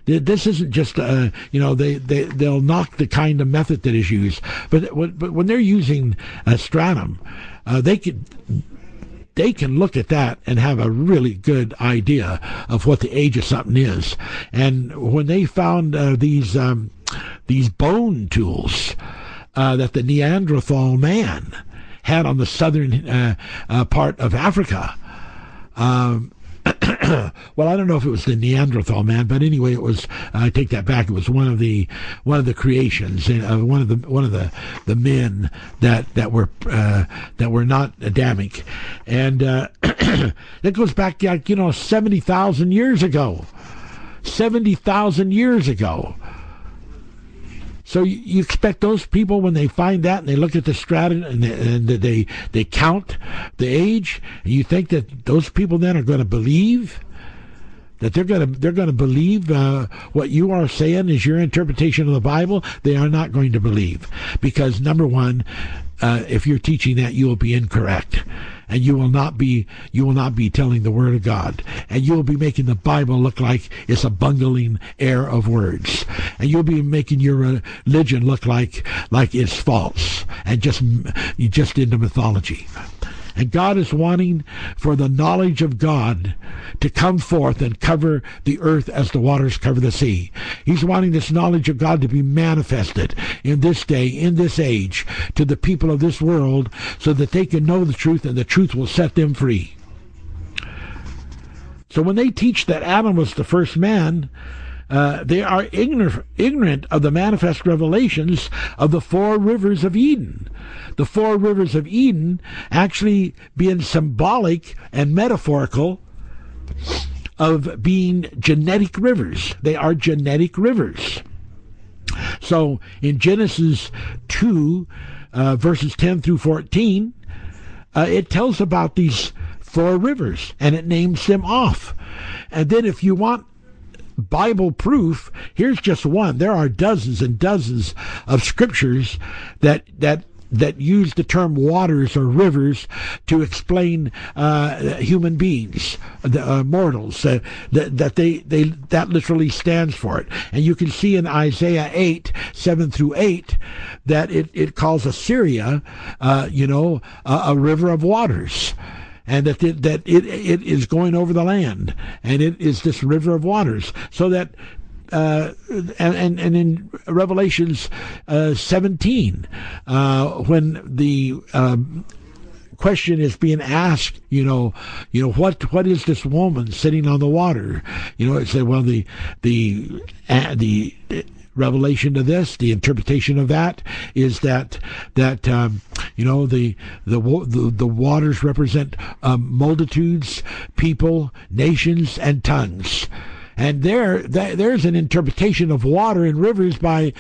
This isn't just, uh, you know, they, they, they'll knock the kind of method that is used. But, but when they're using a stratum, uh, they can they can look at that and have a really good idea of what the age of something is. And when they found uh, these um, these bone tools uh, that the Neanderthal man had on the southern uh, uh, part of Africa, um, well, I don't know if it was the Neanderthal man, but anyway, it was. I take that back. It was one of the one of the creations, uh, one of the one of the the men that that were uh, that were not Adamic, and uh, that goes back like you know seventy thousand years ago. Seventy thousand years ago. So you, you, expect those people when they find that and they look at the strata and they, and they they count the age, you think that those people then are going to believe that they're going to they're going to believe uh, what you are saying is your interpretation of the Bible. They are not going to believe because number one, uh, if you're teaching that, you will be incorrect, and you will not be you will not be telling the Word of God, and you will be making the Bible look like it's a bungling air of words, and you'll be making your religion look like like it's false. And just you just into mythology. And God is wanting for the knowledge of God to come forth and cover the earth as the waters cover the sea. He's wanting this knowledge of God to be manifested in this day, in this age, to the people of this world so that they can know the truth and the truth will set them free. So when they teach that Adam was the first man, uh, they are ignorant, ignorant of the manifest revelations of the four rivers of Eden. The four rivers of Eden actually being symbolic and metaphorical of being genetic rivers. They are genetic rivers. So in Genesis 2, uh, verses 10 through 14, uh, it tells about these four rivers and it names them off. And then if you want Bible proof, here's just one. There are dozens and dozens of scriptures that that that use the term waters or rivers to explain uh, human beings, the, uh, mortals. Uh, that, that they they that literally stands for it. And you can see in Isaiah eight seven through eight that it it calls Assyria, uh, you know, a, a river of waters and that it, that it it is going over the land, and it is this river of waters, so that. Uh, and, and, in Revelations uh, 17, uh, when the um, question is being asked, you know, you know what what is this woman sitting on the water? You know, it said, well, the the uh, the revelation to this, the interpretation of that is that that um, you know the the the, the waters represent um, multitudes, people, nations, and tongues. And there, there's an interpretation of water and rivers by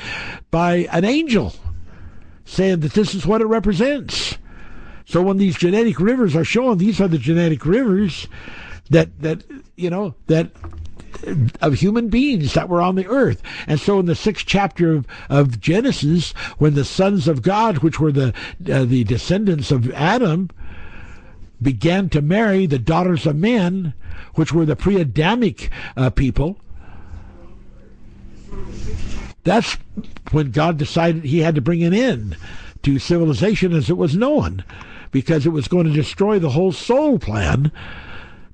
by an angel, saying that this is what it represents. So when these genetic rivers are shown, these are the genetic rivers that that you know that of human beings that were on the earth. And so in the sixth chapter of, of Genesis, when the sons of God, which were the, uh, the descendants of Adam, began to marry the daughters of men, which were the pre Adamic uh, people, that's when God decided he had to bring an end to civilization as it was known, because it was going to destroy the whole soul plan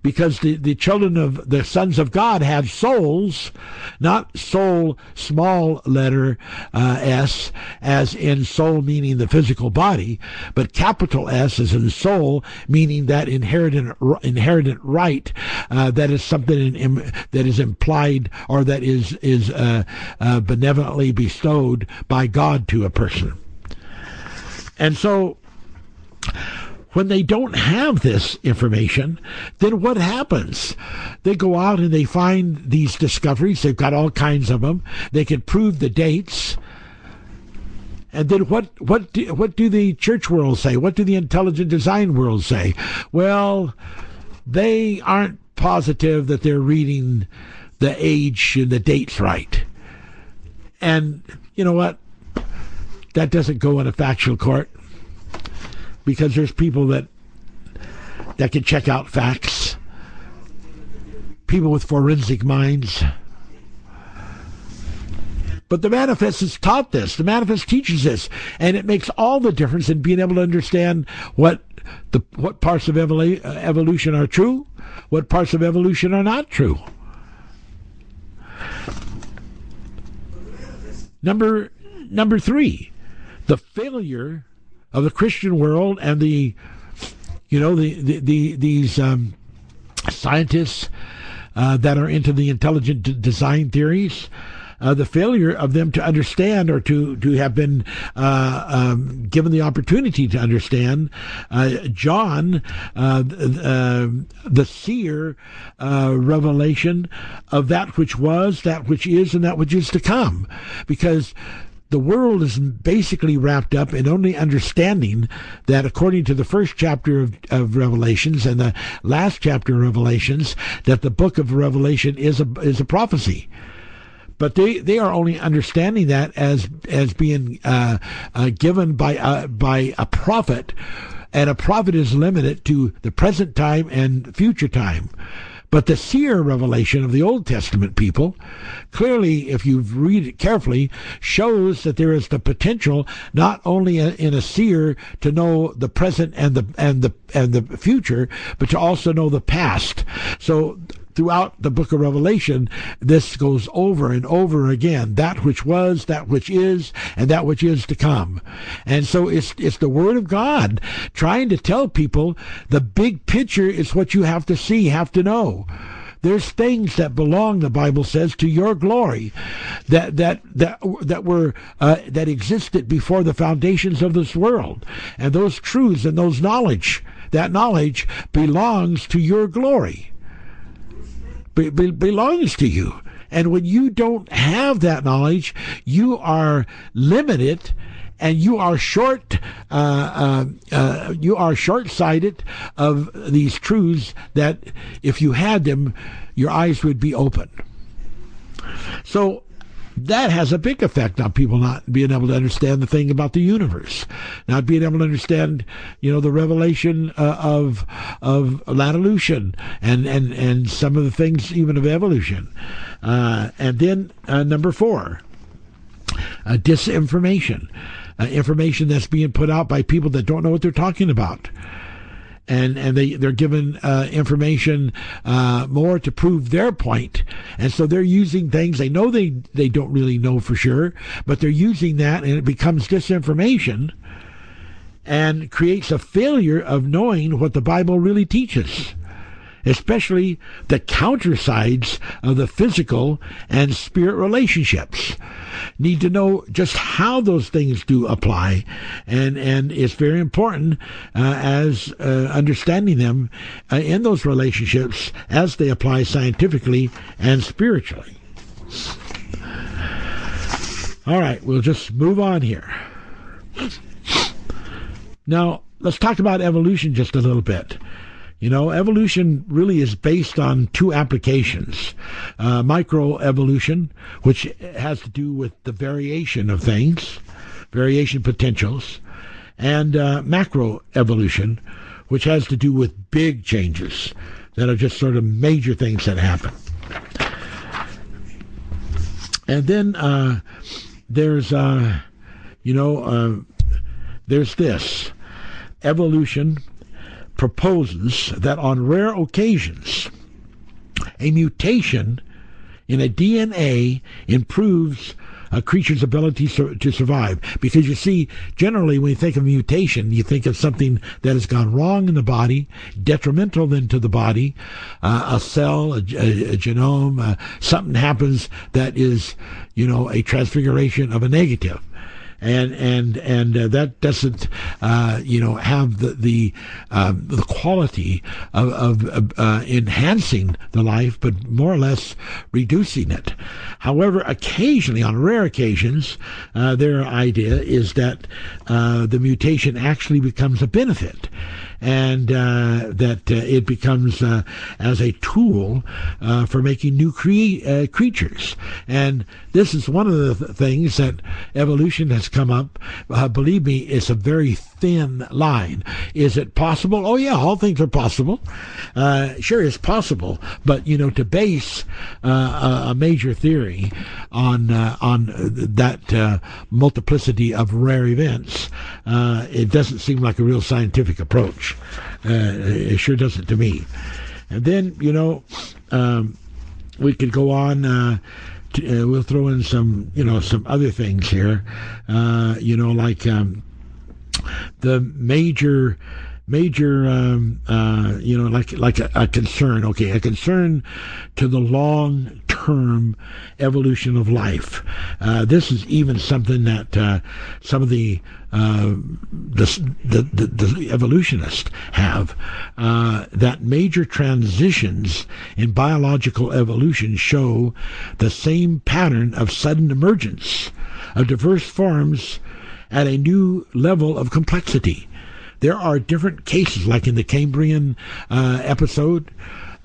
because the, the children of the sons of God have souls, not soul, small letter uh, S, as in soul meaning the physical body, but capital S as in soul, meaning that inherent inherent right uh, that is something in, that is implied or that is is uh, uh, benevolently bestowed by God to a person. And so when they don't have this information, then what happens? They go out and they find these discoveries. They've got all kinds of them. They can prove the dates. And then what what do, what do the church world say? What do the intelligent design world say? Well, they aren't positive that they're reading the age and the dates right. And you know what? That doesn't go in a factual court because there's people that that can check out facts. People with forensic minds. But the manifest has taught this. The manifest teaches this, and it makes all the difference in being able to understand what the what parts of evolu- uh, evolution are true, what parts of evolution are not true. Number number three, the failure of the Christian world and the, you know, the, the, the these um, scientists uh, that are into the intelligent d- design theories. Uh, the failure of them to understand or to to have been uh, um, given the opportunity to understand. Uh, John, uh, uh, the seer, uh, revelation of that which was, that which is, and that which is to come, because the world is basically wrapped up in only understanding that according to the first chapter of, of Revelations and the last chapter of Revelations, that the book of Revelation is a is a prophecy but they, they are only understanding that as as being uh, uh, given by a, by a prophet, and a prophet is limited to the present time and future time. But the seer revelation of the Old Testament people clearly, if you read it carefully, shows that there is the potential not only in a seer to know the present and the and the and the future, but to also know the past. So throughout the book of Revelation, this goes over and over again. That which was, that which is, and that which is to come. And so it's, it's the Word of God trying to tell people the big picture is what you have to see, have to know. There's things that belong, the Bible says, to your glory, that that that that were uh, that existed before the foundations of this world, and those truths and those knowledge, that knowledge belongs to your glory be, be, belongs to you. And when you don't have that knowledge, you are limited and you are short uh, uh, uh, you are short-sighted of these truths that if you had them your eyes would be open so that has a big effect on people not being able to understand the thing about the universe, not being able to understand, you know, the revelation uh, of of Laodicean and and and some of the things even of evolution, uh, and then uh, number four, uh, disinformation, uh, information that's being put out by people that don't know what they're talking about and and they they're given uh, information uh, more to prove their point, and so they're using things they know they they don't really know for sure, but they're using that, and it becomes disinformation, and creates a failure of knowing what the Bible really teaches especially the counter sides of the physical and spirit relationships. Need to know just how those things do apply, and and it's very important uh, as uh, understanding them uh, in those relationships as they apply scientifically and spiritually. All right, we'll just move on here. Now, let's talk about evolution just a little bit. You know, evolution really is based on two applications uh, microevolution, which has to do with the variation of things, variation potentials, and uh, macroevolution, which has to do with big changes that are just sort of major things that happen. And then uh, there's, uh, you know, uh, there's this evolution proposes that on rare occasions, a mutation in a DNA improves a creature's ability to survive. Because you see, generally, when you think of mutation, you think of something that has gone wrong in the body, detrimental then to the body, uh, a cell, a, a, a genome, uh, something happens that is, you know, a transfiguration of a negative and and and uh, that doesn't uh, you know have the the um, the quality of, of uh, enhancing the life, but more or less reducing it. However, occasionally, on rare occasions, uh, their idea is that uh, the mutation actually becomes a benefit and uh, that uh, it becomes uh, as a tool uh, for making new cre- uh, creatures. And this is one of the th- things that evolution has come up. Uh, believe me, it's a very thin line. Is it possible? Oh yeah, all things are possible. sure, it's possible, but you know, to base a, a, major theory on on that multiplicity of rare events, it doesn't seem like a real scientific approach. Uh, it sure doesn't to me. And then, you know, um, we could go on. Uh, uh, we'll throw in some, you know, some other things here. Uh, you know, like um, the major major, um, uh, you know, like like a, a, concern. Okay, a concern to the long term evolution of life. Uh, this is even something that uh, some of the, uh, the, the, the, the evolutionists have. Uh, that major transitions in biological evolution show the same pattern of sudden emergence of diverse forms at a new level of complexity. There are different cases, like in the Cambrian uh, episode,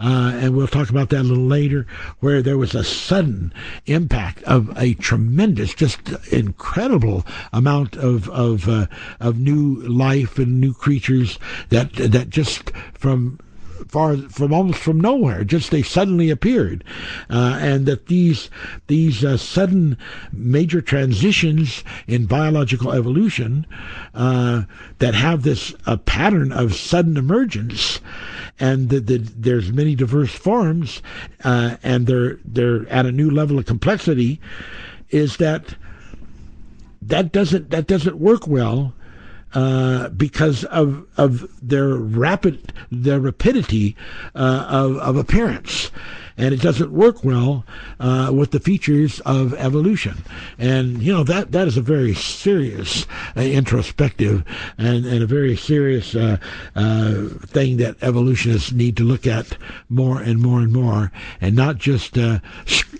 uh, and we'll talk about that a little later, where there was a sudden impact of a tremendous, just incredible amount of of uh, of new life and new creatures that that just from far from almost from nowhere. Just they suddenly appeared, uh, and that these these uh, sudden major transitions in biological evolution uh, that have this pattern of sudden emergence, and that the, there's many diverse forms, uh, and they're they're at a new level of complexity, is that that doesn't that doesn't work well uh, because of of their rapid their rapidity uh, of of appearance and it doesn't work well uh, with the features of evolution. And you know that that is a very serious uh, introspective and, and a very serious uh, uh thing that evolutionists need to look at more and more and more, and not just uh,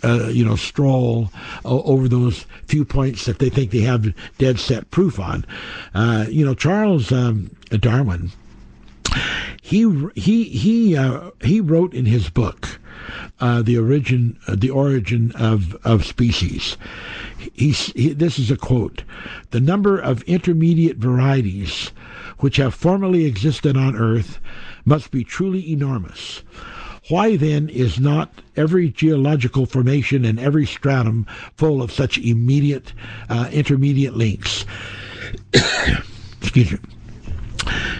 uh, you know stroll over those few points that they think they have dead set proof on. you know, Charles um, Darwin he he he uh, he wrote in his book uh, the origin uh, the origin of of species. He, he, this is a quote: "The number of intermediate varieties which have formerly existed on Earth must be truly enormous." Why then is not every geological formation and every stratum full of such immediate, uh, intermediate links? Excuse me.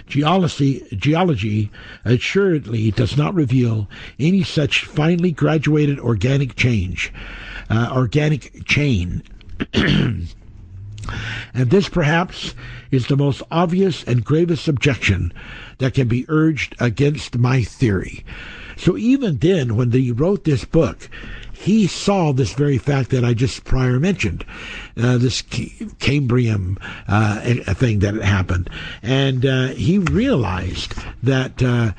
Geology, geology assuredly does not reveal any such finely graduated organic change, uh, organic chain. and this perhaps is the most obvious and gravest objection that can be urged against my theory. So even then, when they wrote this book, he saw this very fact that I just prior mentioned, uh, this Cambrian uh, thing that happened, and uh, he realized that uh,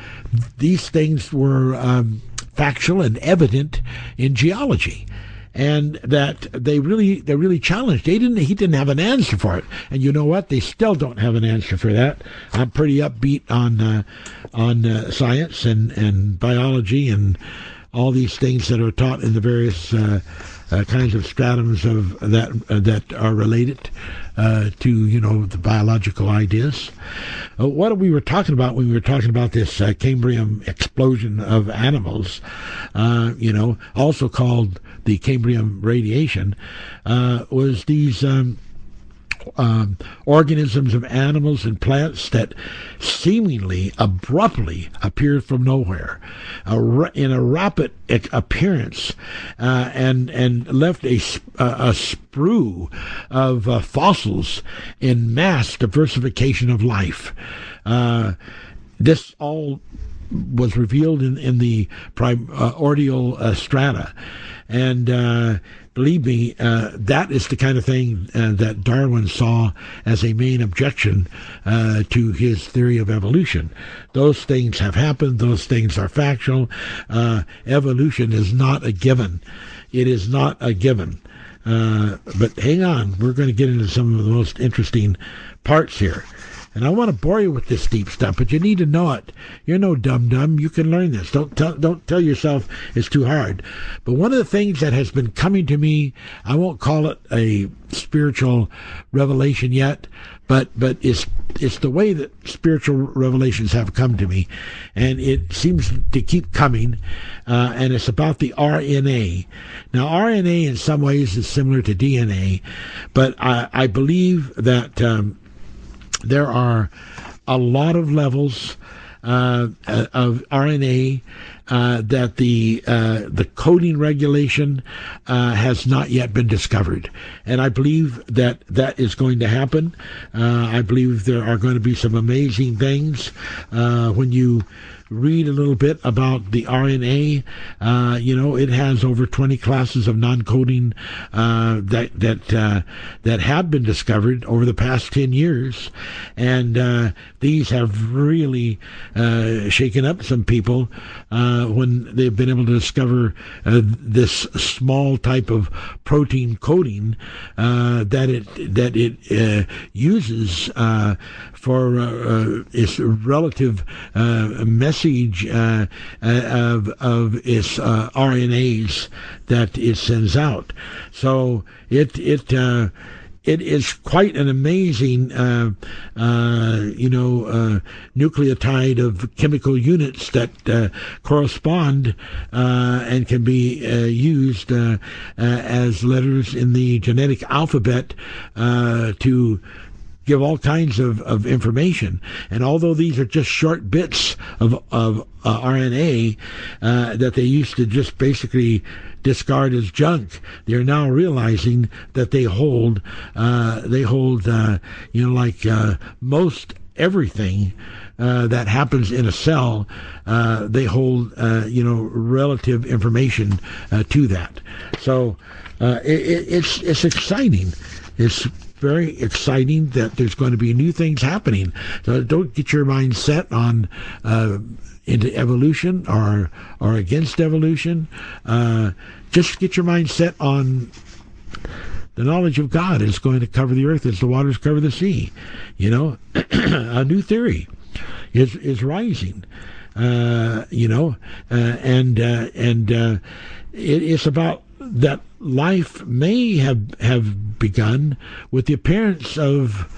these things were um, factual and evident in geology and that they really they really challenged. They didn't. He didn't have an answer for it, and you know what? They still don't have an answer for that. I'm pretty upbeat on uh, on uh, science and and biology and all these things that are taught in the various uh, uh, kinds of stratums of that uh, that are related uh, to you know the biological ideas. Uh, what we were talking about when we were talking about this uh, Cambrian explosion of animals, you know, also called the Cambrian radiation, was these. Um, um, organisms of animals and plants that seemingly abruptly appeared from nowhere a, in a rapid appearance uh, and and left a, a sprue of uh, fossils in mass diversification of life. Uh, this all was revealed in, in the primordial uh, strata. And uh, believe me, uh, that is the kind of thing uh, that Darwin saw as a main objection uh, to his theory of evolution. Those things have happened, those things are factual. Uh, evolution is not a given. It is not a given. Uh, but hang on, we're going to get into some of the most interesting parts here. And I want to bore you with this deep stuff, but you need to know it. You're no dum dum. You can learn this. Don't tell, don't tell yourself it's too hard. But one of the things that has been coming to me, I won't call it a spiritual revelation yet, but but it's it's the way that spiritual revelations have come to me, and it seems to keep coming. Uh, and it's about the RNA. Now, RNA in some ways is similar to DNA, but I, I believe that. Um, there are a lot of levels uh, of RNA uh, that the uh, the coding regulation uh, has not yet been discovered, and I believe that that is going to happen. Uh, I believe there are going to be some amazing things uh, when you read a little bit about the RNA. Uh, you know, it has over 20 classes of non-coding uh, that that uh, that have been discovered over the past 10 years, and uh, these have really uh, shaken up some people uh, when they've been able to discover this small type of protein coding that it that it uses for its relative message uh, uh, of of its uh, RNAs that it sends out. So it it uh, it is quite an amazing, uh, uh, you know, nucleotide of chemical units that correspond and can be used as letters in the genetic alphabet to give all kinds of, of information. And although these are just short bits of, of uh, RNA uh, that they used to just basically discard as junk, they're now realizing that they hold uh, they hold uh, you know like uh, most everything uh, that happens in a cell, uh, they hold uh, you know relative information to that. So it, it's it's exciting. It's very exciting that there's going to be new things happening. So don't get your mind set on uh, into evolution or or against evolution. Uh, just get your mind set on the knowledge of God is going to cover the earth as the waters cover the sea. You know, a new theory is is rising. Uh, you know, uh, and uh, and uh, it, it's about that life may have have begun with the appearance of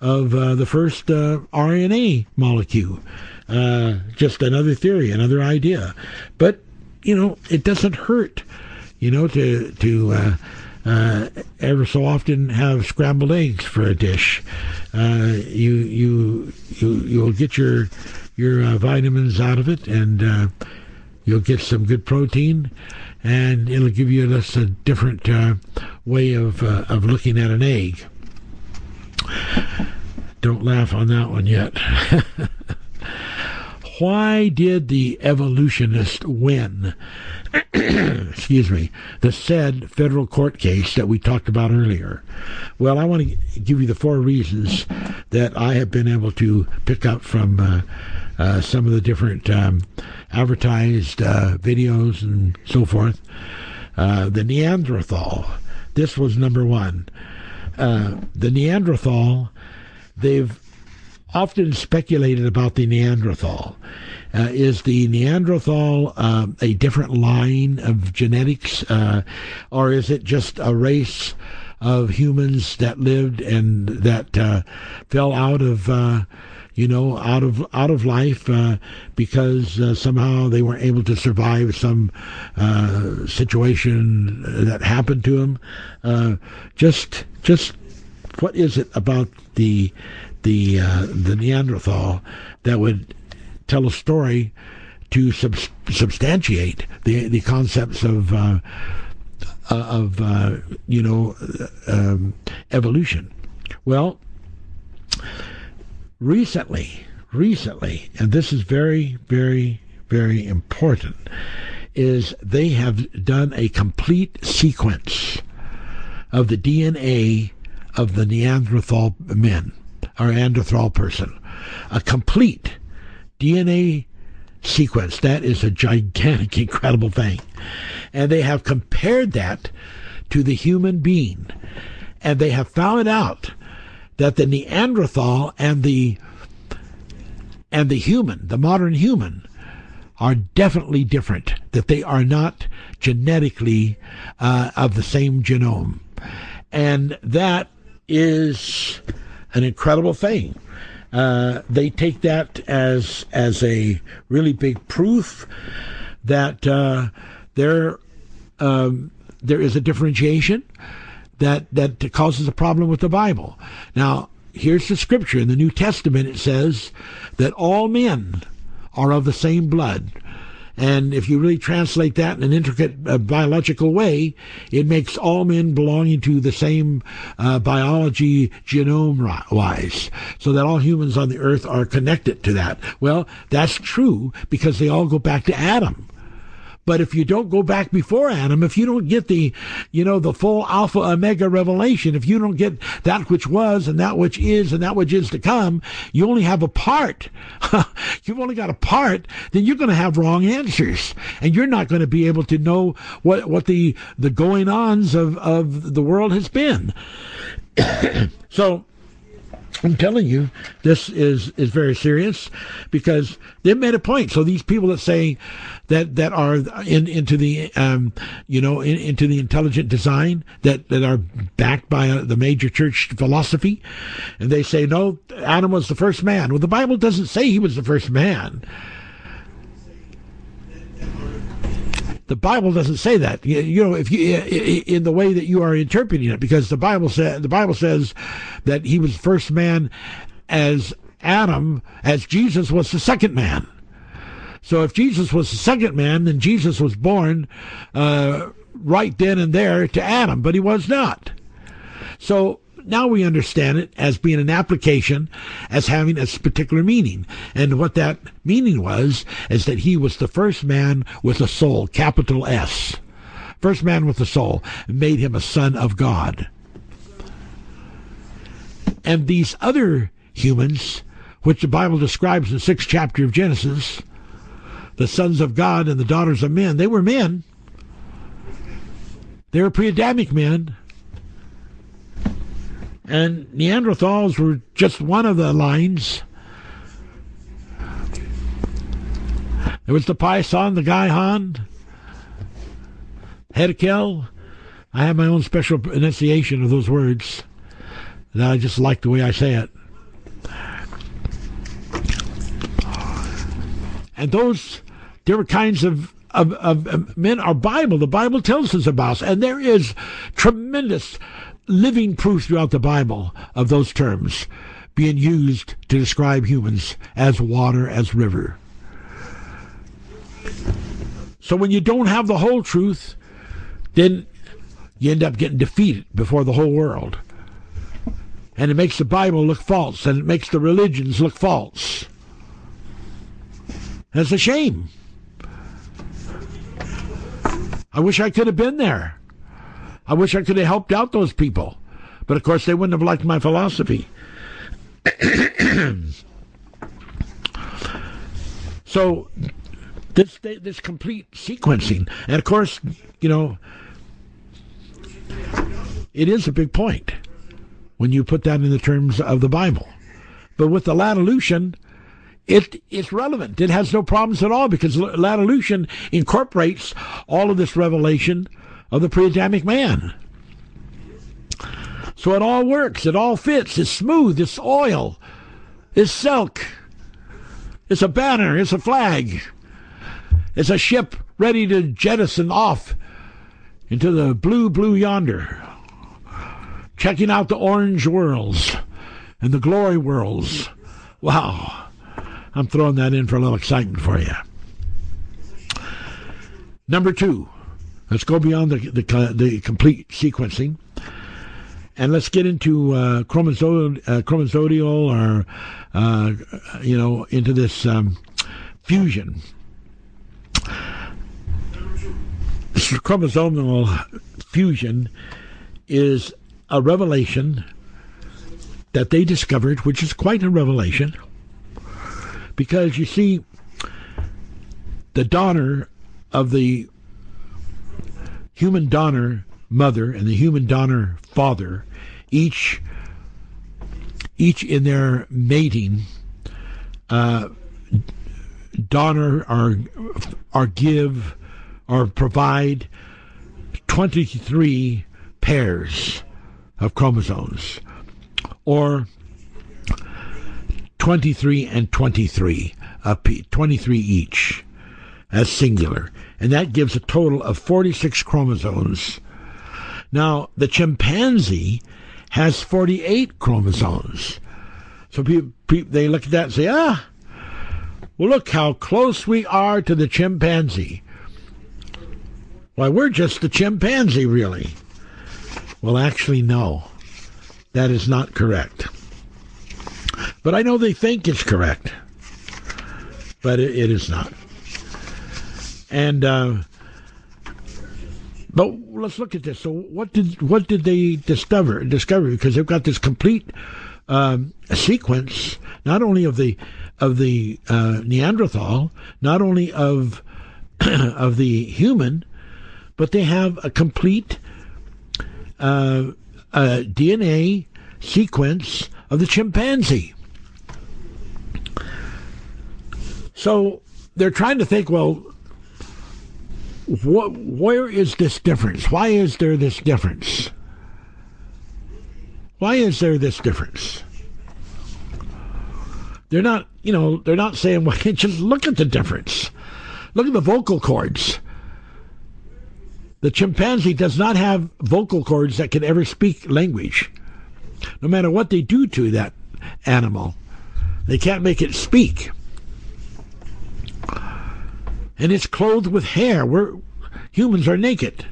of uh, the first uh, RNA molecule. Uh, just another theory, another idea, but you know it doesn't hurt, you know, to to uh, uh, ever so often have scrambled eggs for a dish. Uh, you you you you'll get your your vitamins out of it, and you'll get some good protein and it'll give you just a different uh, way of uh, of looking at an egg. Don't laugh on that one yet. Why did the evolutionist win? excuse me, the said federal court case that we talked about earlier. Well, I want to give you the four reasons that I have been able to pick up from uh, uh, some of the different um, advertised uh, videos and so forth. Uh, the Neanderthal, this was number one. Uh, the Neanderthal, they've often speculated about the Neanderthal. Uh, is the Neanderthal uh, a different line of genetics, uh, or is it just a race of humans that lived and that uh, fell out of you know, out of out of life uh, because uh, somehow they weren't able to survive some uh, situation that happened to them. Uh, just just what is it about the the uh, the Neanderthal that would tell a story to sub- substantiate the the concepts of uh, of you know um, evolution? Well recently, recently, and this is very, very, very important, is they have done a complete sequence of the DNA of the Neanderthal men or Neanderthal person. A complete DNA sequence. That is a gigantic, incredible thing. And they have compared that to the human being. And they have found out that the Neanderthal and the and the human, the modern human, are definitely different. That they are not genetically uh, of the same genome, and that is an incredible thing. Uh, they take that as as a really big proof that uh, there um, there is a differentiation that that causes a problem with the Bible. Now, here's the scripture in the New Testament. It says that all men are of the same blood, And if you really translate that in an intricate uh, biological way, it makes all men belonging to the same uh, biology genome wise, so that all humans on the earth are connected to that. Well, that's true because they all go back to Adam. But if you don't go back before Adam, if you don't get the, you know, the full Alpha Omega revelation, if you don't get that which was and that which is and that which is to come, you only have a part. You've only got a part, then you're going to have wrong answers. And you're not going to be able to know what, what the, the going ons of, of the world has been. so, I'm telling you, this is, is very serious because they've made a point. So these people that say that that are in into the um, you know in, into the intelligent design that that are backed by uh, the major church philosophy, and they say no, Adam was the first man. Well, the Bible doesn't say he was the first man. The Bible doesn't say that. You, you, know, if you in the way that you are interpreting it, because the Bible says the Bible says that he was first man as Adam, as Jesus was the second man. So if Jesus was the second man, then Jesus was born uh, right then and there to Adam, but he was not. So now we understand it as being an application, as having a particular meaning. And what that meaning was is that he was the first man with a soul, capital S. First man with a soul, made him a son of God. And these other humans, which the Bible describes in the sixth chapter of Genesis, the sons of God and the daughters of men, they were men. They were pre Adamic men. And Neanderthals were just one of the lines. There was the Python, the Gaihan, Herkel. I have my own special pronunciation of those words. That I just like the way I say it. And those different kinds of, of, of men are Bible. The Bible tells us about. And there is tremendous living proof throughout the Bible of those terms being used to describe humans as water, as river. So when you don't have the whole truth, then you end up getting defeated before the whole world. And it makes the Bible look false, and it makes the religions look false. That's a shame. I wish I could have been there. I wish I could have helped out those people. But of course, they wouldn't have liked my philosophy. so, this this complete sequencing, and of course, you know, it is a big point when you put that in the terms of the Bible. But with the Latolution, it it's relevant. It has no problems at all because Latolution incorporates all of this revelation of the pre-Adamic man. So it all works. It all fits. It's smooth. It's oil. It's silk. It's a banner. It's a flag. It's a ship ready to jettison off into the blue, blue yonder, checking out the orange worlds and the glory worlds. Wow. I'm throwing that in for a little excitement for you. Number two, Let's go beyond the the, the complete sequencing, and let's get into uh, chromosome, uh, or uh, you know into this um, fusion. This chromosomal fusion is a revelation that they discovered, which is quite a revelation, because you see, the daughter of the human donor mother and the human donor father, each each in their mating, uh, donor or or give or provide twenty three pairs of chromosomes, or twenty three and twenty three, twenty three each, as singular and that gives a total of 46 chromosomes. Now, the chimpanzee has 48 chromosomes. So people, people, they look at that and say, ah, well, look how close we are to the chimpanzee. Why, we're just the chimpanzee, really. Well, actually, no. That is not correct. But I know they think it's correct. But it, it is not. And uh, but let's look at this. So what did what did they discover? Discover because they've got this complete um, sequence, not only of the of the uh, Neanderthal, not only of of the human, but they have a complete uh, DNA sequence of the chimpanzee. So they're trying to think, well, what, where is this difference? Why is there this difference? Why is there this difference? They're not, you know, they're not saying, why can't you look at the difference? Look at the vocal cords. The chimpanzee does not have vocal cords that can ever speak language. No matter what they do to that animal, they can't make it speak and it's clothed with hair. We're humans are naked.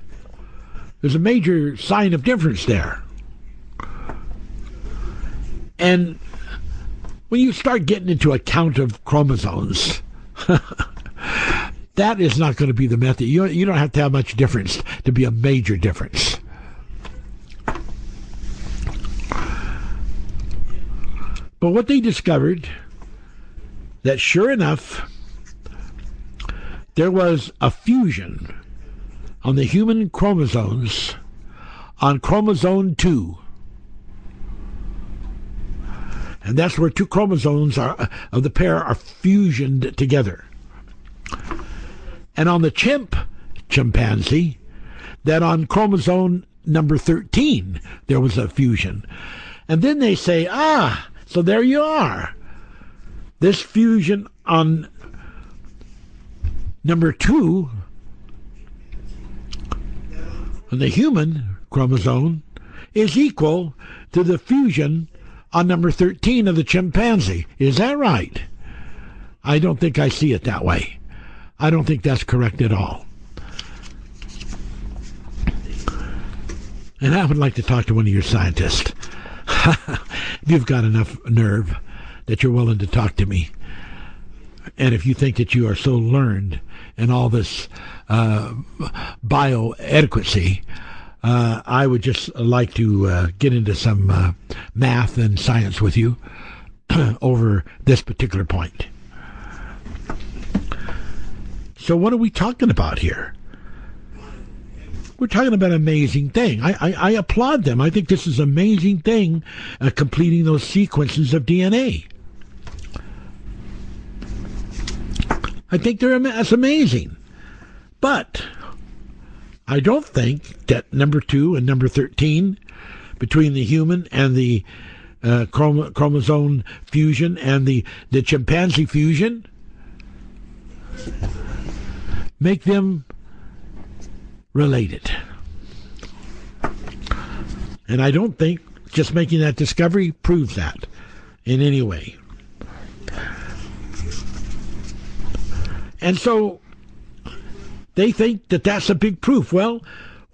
There's a major sign of difference there. And when you start getting into a count of chromosomes, that is not going to be the method. You, you don't have to have much difference to be a major difference. But what they discovered that sure enough, there was a fusion on the human chromosomes on chromosome 2. And that's where two chromosomes are, of the pair are fusioned together. And on the chimp chimpanzee, that on chromosome number 13, there was a fusion. And then they say, ah, so there you are. This fusion on Number two, the human chromosome is equal to the fusion on number 13 of the chimpanzee. Is that right? I don't think I see it that way. I don't think that's correct at all. And I would like to talk to one of your scientists. if you've got enough nerve that you're willing to talk to me, and if you think that you are so learned in all this uh, bioadequacy, uh, I would just like to uh, get into some uh, math and science with you over this particular point. So, what are we talking about here? We're talking about an amazing thing. I, I, I applaud them. I think this is an amazing thing, uh, completing those sequences of DNA. I think they're that's amazing. But I don't think that number two and number 13, between the human and the uh, chrom- chromosome fusion and the, the chimpanzee fusion, make them related. And I don't think just making that discovery proves that in any way. And so they think that that's a big proof. Well,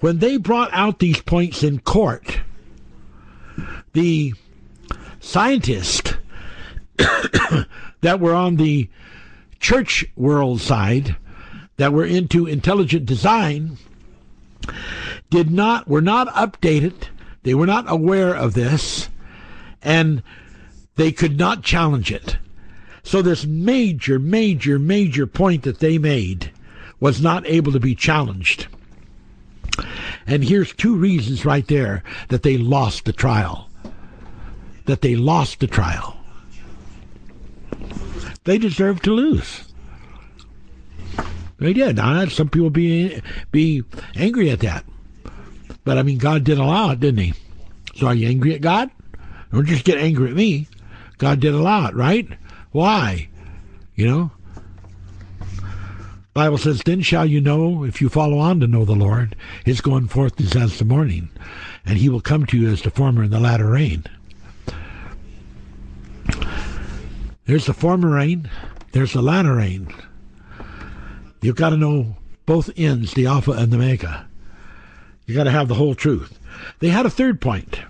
when they brought out these points in court, the scientists that were on the church world side, that were into intelligent design, did not were not updated. They were not aware of this, and they could not challenge it. So this major, major, major point that they made was not able to be challenged. And here's two reasons right there that they lost the trial. That they lost the trial. They deserved to lose. They did. Now, some people be be angry at that, but I mean, God did allow it, didn't He? So, are you angry at God? Don't just get angry at me. God did allow it, right? Why? You know? Bible says, Then shall you know, if you follow on to know the Lord, his going forth is as the morning, and he will come to you as the former and the latter rain. There's the former rain, there's the latter rain. You've got to know both ends, the alpha and the omega. You've got to have the whole truth. They had a third point,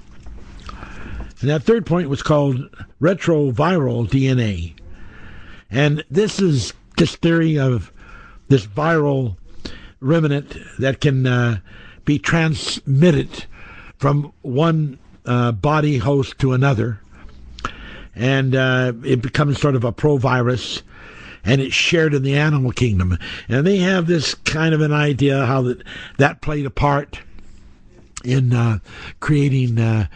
and that third point was called retroviral DNA. And this is this theory of this viral remnant that can uh, be transmitted from one uh, body host to another. And uh, it becomes sort of a provirus and it's shared in the animal kingdom. And they have this kind of an idea how that, that played a part in uh, creating uh,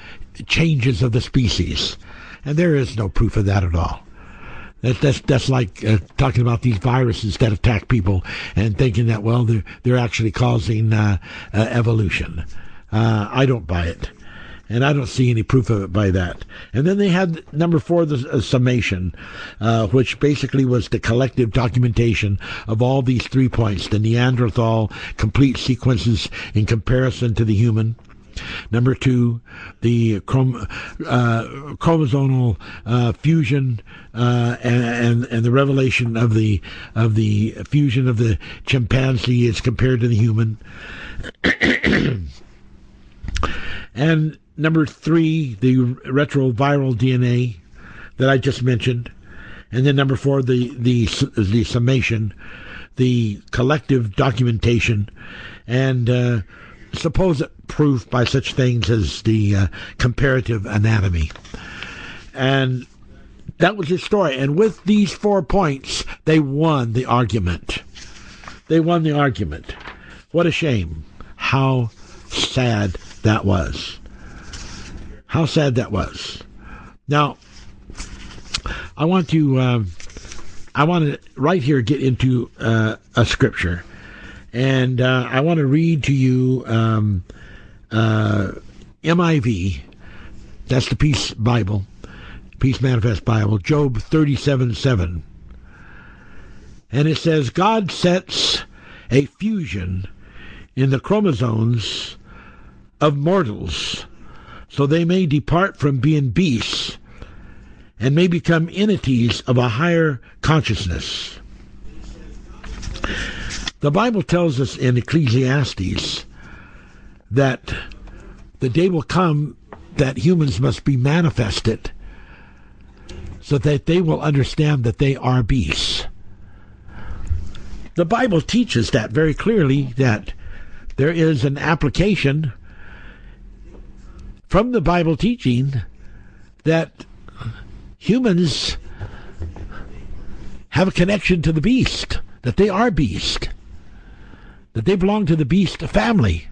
changes of the species. And there is no proof of that at all. That, that's that's like uh, talking about these viruses that attack people and thinking that well they're they're actually causing uh, uh, evolution. Uh, I don't buy it, and I don't see any proof of it by that. And then they had number four, the uh, summation, uh, which basically was the collective documentation of all these three points: the Neanderthal complete sequences in comparison to the human Number two, the chrom- uh, chromosomal uh, fusion uh, and, and, the revelation of the of the fusion of the chimpanzee as compared to the human. and number three, the retroviral DNA that I just mentioned, and then number four, the the the summation, the collective documentation, and uh, supposed proof by such things as the uh, comparative anatomy. And that was his story. And with these four points, they won the argument. They won the argument. What a shame. How sad that was. How sad that was. Now, I want to, uh, I want to right here get into uh, a scripture. And uh, I want to read to you um, uh, MIV, that's the Peace Bible, Peace Manifest Bible, Job 37 7. And it says, God sets a fusion in the chromosomes of mortals so they may depart from being beasts and may become entities of a higher consciousness. The Bible tells us in Ecclesiastes that the day will come that humans must be manifested so that they will understand that they are beasts. The Bible teaches that very clearly that there is an application from the Bible teaching that humans have a connection to the beast, that they are beast, that they belong to the beast family.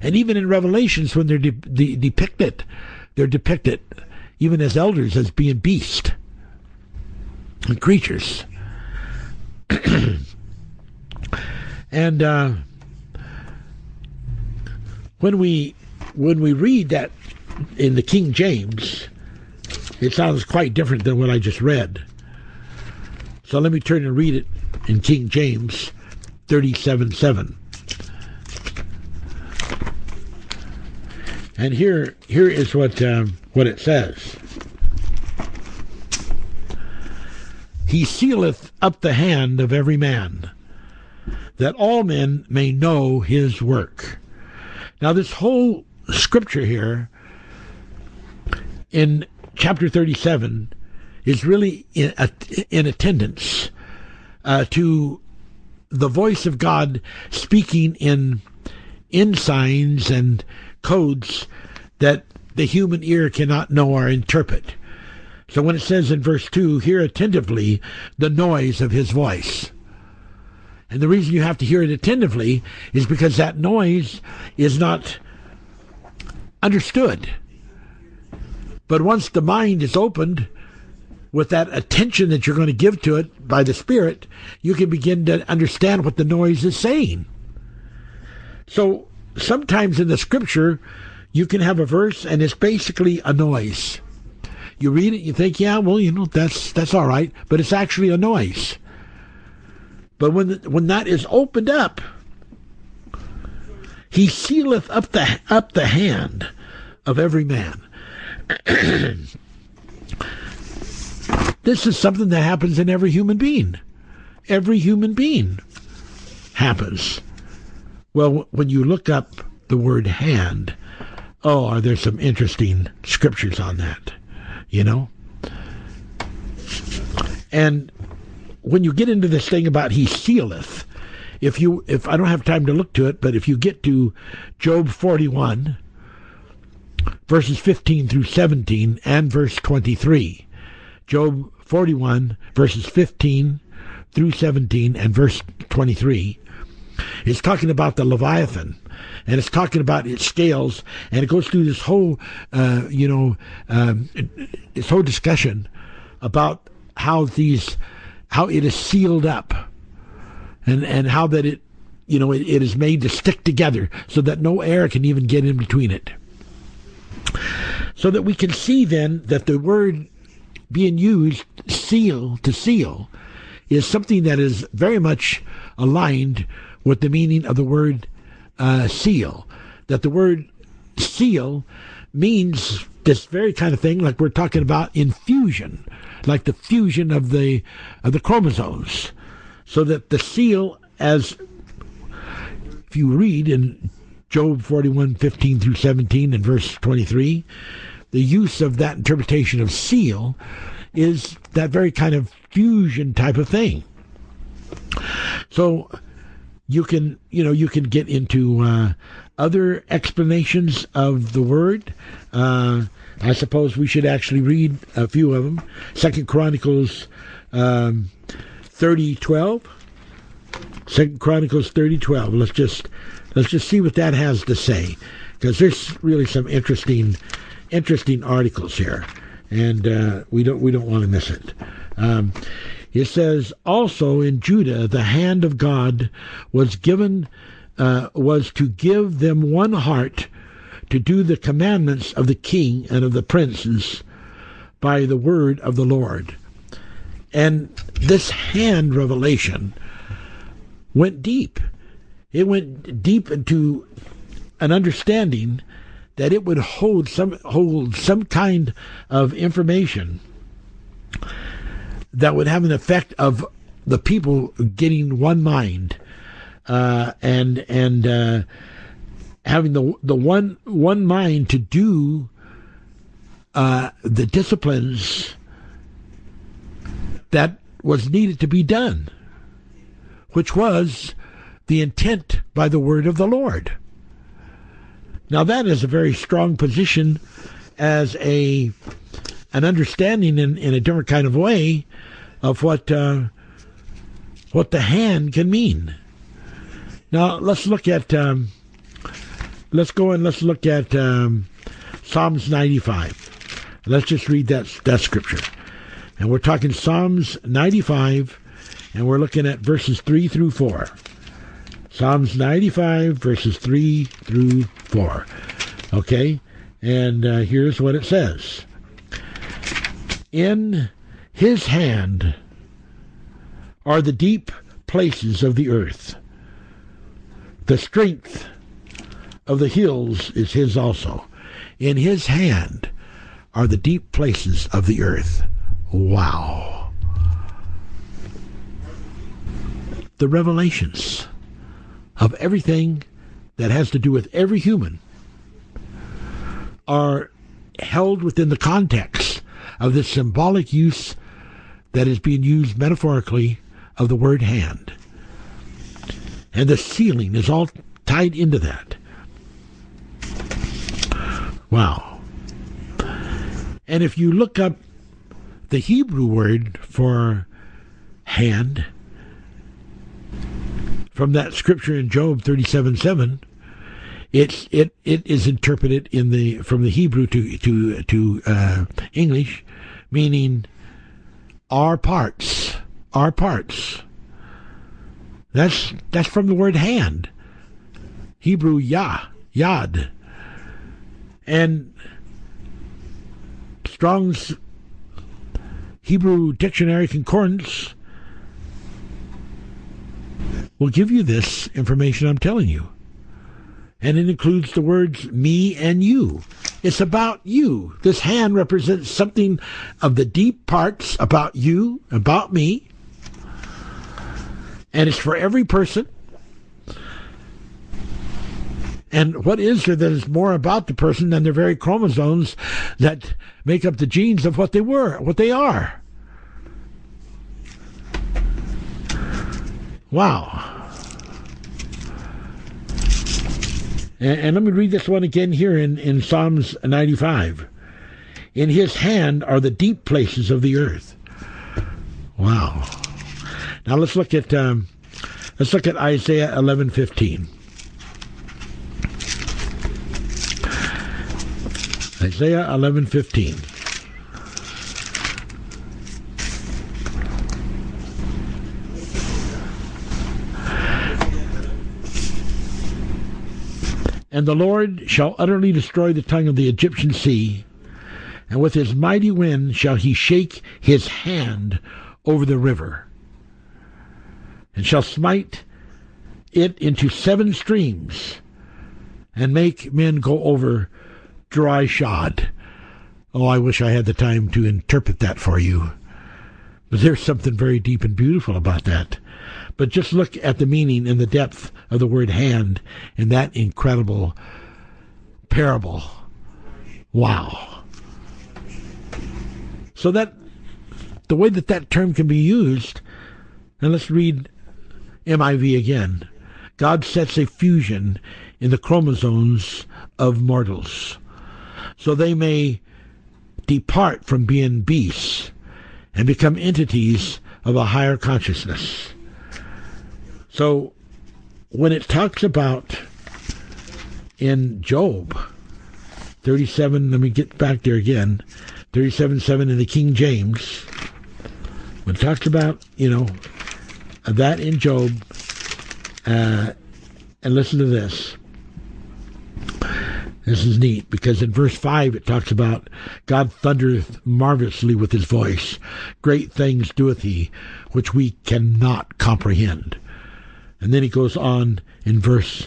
And even in Revelations, when they're de- de- depicted, they're depicted even as elders as being beasts and creatures. and uh, when we when we read that in the King James, it sounds quite different than what I just read. So let me turn and read it in King James 37 7. And here, here is what um, what it says. He sealeth up the hand of every man, that all men may know his work. Now, this whole scripture here in chapter 37 is really in, in attendance uh, to the voice of God speaking in in signs and codes that the human ear cannot know or interpret. So when it says in verse 2, hear attentively the noise of his voice. And the reason you have to hear it attentively is because that noise is not understood. But once the mind is opened with that attention that you're going to give to it by the Spirit, you can begin to understand what the noise is saying. So sometimes in the scripture, you can have a verse and it's basically a noise. You read it, you think, yeah, well, you know, that's that's all right, but it's actually a noise. But when when that is opened up, he sealeth up the up the hand of every man. This is something that happens in every human being. Every human being happens. Well, when you look up the word hand, oh, are there some interesting scriptures on that? You know? And when you get into this thing about he sealeth, if you if I don't have time to look to it, but if you get to Job 41 verses 15 through 17 and verse 23. Job 41 verses 15 through 17 and verse 23 is talking about the Leviathan and it's talking about its scales, and it goes through this whole, uh, you know, um, this whole discussion about how these, how it is sealed up, and and how that it, you know, it, it is made to stick together so that no air can even get in between it. So that we can see then that the word being used, seal to seal, is something that is very much aligned with the meaning of the word uh, seal. That the word seal means this very kind of thing, like we're talking about infusion, like the fusion of the of the chromosomes, so that the seal, as if you read in Job 41, 15 through 17 and verse 23, the use of that interpretation of seal is that very kind of fusion type of thing. So you can you know you can get into uh, other explanations of the word. Uh, I suppose we should actually read a few of them. Second Chronicles um, thirty twelve. Second Chronicles thirty twelve. Let's just let's just see what that has to say, because there's really some interesting interesting articles here, and uh, we don't we don't want to miss it. Um, it says also in Judah the hand of God was given uh, was to give them one heart to do the commandments of the king and of the princes by the word of the Lord. And this hand revelation went deep. It went deep into an understanding that it would hold some hold some kind of information that would have an effect of the people getting one mind uh, and and uh, having the the one one mind to do uh, the disciplines that was needed to be done, which was the intent by the word of the Lord. Now that is a very strong position as a an understanding in, in a different kind of way of what uh, what the hand can mean. Now let's look at um, let's go and let's look at um, Psalms 95. Let's just read that that scripture, and we're talking Psalms 95, and we're looking at verses three through four. Psalms 95 verses three through four. Okay, and uh, here's what it says. In his hand are the deep places of the earth. The strength of the hills is his also. In his hand are the deep places of the earth. Wow. The revelations of everything that has to do with every human are held within the context of the symbolic use that is being used metaphorically of the word hand. And the sealing is all tied into that. Wow. And if you look up the Hebrew word for hand from that scripture in Job 37 7, it's it it is interpreted in the from the Hebrew to to to uh, English meaning our parts, our parts. That's that's from the word hand. Hebrew yah, yad. And Strong's Hebrew Dictionary Concordance will give you this information I'm telling you. And it includes the words me and you It's about you. This hand represents something of the deep parts about you, about me. And it's for every person. And what is there that is more about the person than their very chromosomes that make up the genes of what they were, what they are? Wow. And, and, let me read this one again here in, in Psalms 95. In his hand are the deep places of the earth. Wow. Now let's look at um, let's look at Isaiah 11:15. Isaiah 11:15. And the Lord shall utterly destroy the tongue of the Egyptian sea, and with his mighty wind shall he shake his hand over the river, and shall smite it into seven streams, and make men go over dry shod. Oh, I wish I had the time to interpret that for you. There's something very deep and beautiful about that. But just look at the meaning and the depth of the word hand in that incredible parable. Wow. So that the way that that term can be used, and let's read MIV again. God sets a fusion in the chromosomes of mortals so they may depart from being beasts and become entities of a higher consciousness. So when it talks about in Job 37, let me get back there again, 37 7 in the King James, when it talks about, you know, that in Job, uh, and listen to this. This is neat because in verse 5 it talks about God thundereth marvelously with his voice. Great things doeth he, which we cannot comprehend. And then he goes on in verse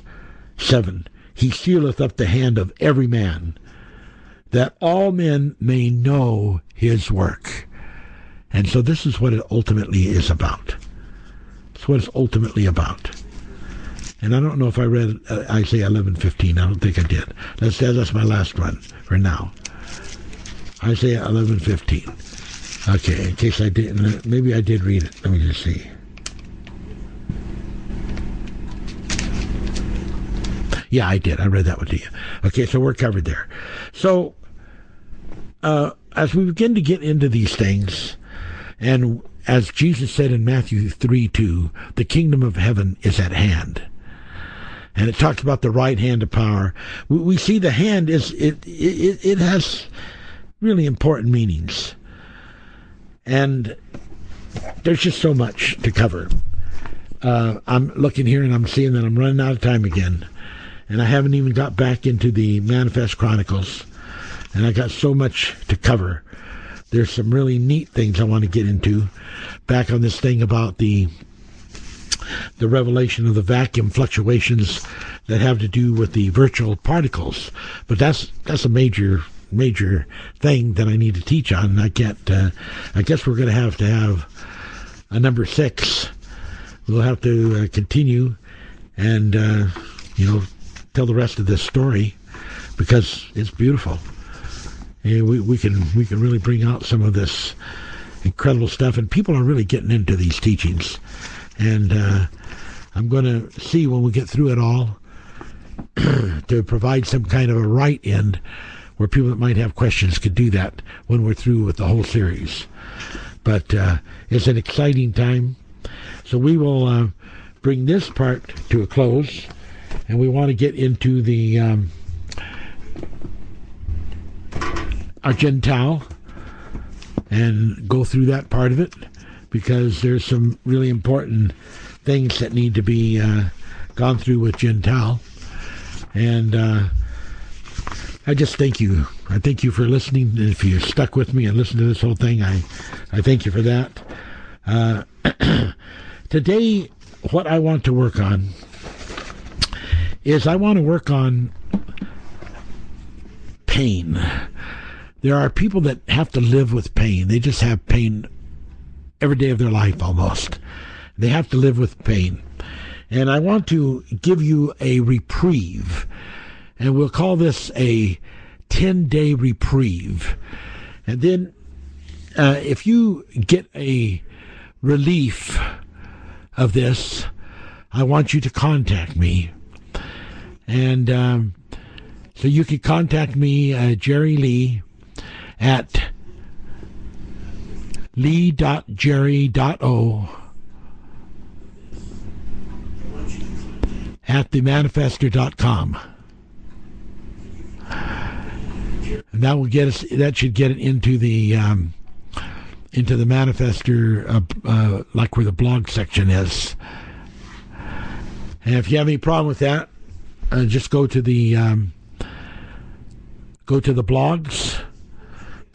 7 He sealeth up the hand of every man, that all men may know his work. And so this is what it ultimately is about. It's what it's ultimately about. And I don't know if I read uh, Isaiah 11:15. I don't think I did. That's that's my last one for now. Isaiah 11:15. Okay, in case I didn't, maybe I did read it. Let me just see. Yeah, I did. I read that one to you. Okay, so we're covered there. So, uh, as we begin to get into these things, and as Jesus said in Matthew 3 2, the kingdom of heaven is at hand and it talks about the right hand of power. We, we see the hand is it, it it has really important meanings, and there's just so much to cover. Uh, I'm looking here and I'm seeing that I'm running out of time again, and I haven't even got back into the Manifest Chronicles, and I got so much to cover. There's some really neat things I want to get into. Back on this thing about the the revelation of the vacuum fluctuations that have to do with the virtual particles. But that's that's a major major thing that I need to teach on. I can't. Uh, I guess we're going to have to have a number six. We'll have to uh, continue and uh, you know tell the rest of this story because it's beautiful. And we, we can we can really bring out some of this incredible stuff, and people are really getting into these teachings and uh, I'm going to see when we get through it all to provide some kind of a right end where people that might have questions could do that when we're through with the whole series. But uh, it's an exciting time. So we will uh, bring this part to a close, and we want to get into the um, our Gentile and go through that part of it because there's some really important things that need to be uh, gone through with Gentile. And uh, I just thank you. I thank you for listening. If you stuck with me and listened to this whole thing, I, I thank you for that. Uh, today, what I want to work on is I want to work on pain. There are people that have to live with pain. They just have pain every day of their life almost. They have to live with pain. And I want to give you a reprieve. And we'll call this a 10 day reprieve. And then uh, if you get a relief of this, I want you to contact me. And um, so you can contact me, uh, Jerry Lee, at lee.jerry.o at themanifester.com. And that will get us. That should get it into the um, into the manifester, uh, uh, like where the blog section is. And if you have any problem with that, uh, just go to the um, go to the blogs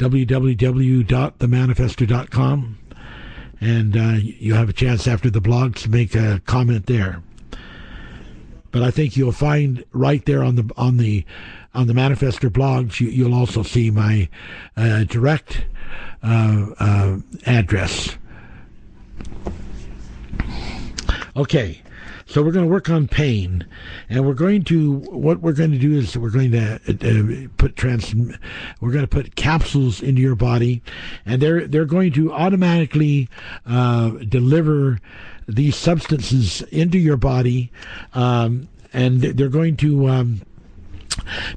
www.themanifester.com and uh, you have a chance after the blogs to make a comment there. But I think you'll find right there on the on the on the Manifester blogs you, will also see my uh, direct uh, uh, address. Okay so we're going to work on pain, and we're going to what we're going to do is we're going to uh, put trans we're going to put capsules into your body, and they're they're going to automatically uh, deliver these substances into your body, um, and they're going to um,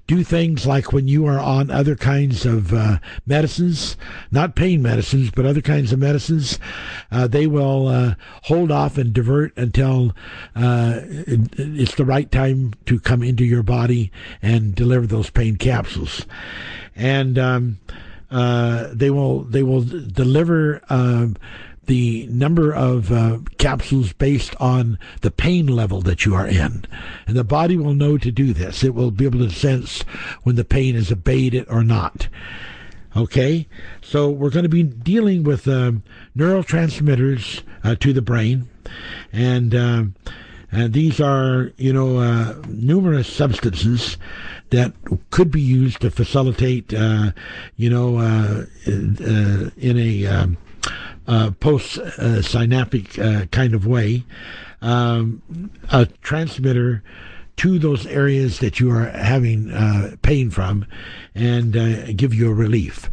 do things like when you are on other kinds of uh, medicines, not pain medicines, but other kinds of medicines, uh, they will uh, hold off and divert until uh, it's the right time to come into your body and deliver those pain capsules. And um, uh, they will they will deliver um, the number of uh, capsules based on the pain level that you are in. And the body will know to do this. It will be able to sense when the pain is abated or not. Okay? So we're going to be dealing with um, neurotransmitters uh, to the brain. And. Uh, and these are, you know, uh, numerous substances that could be used to facilitate, uh, you know, uh, uh in a um, uh, post synaptic uh, kind of way, um, a transmitter to those areas that you are having uh, pain from and uh, give you a relief.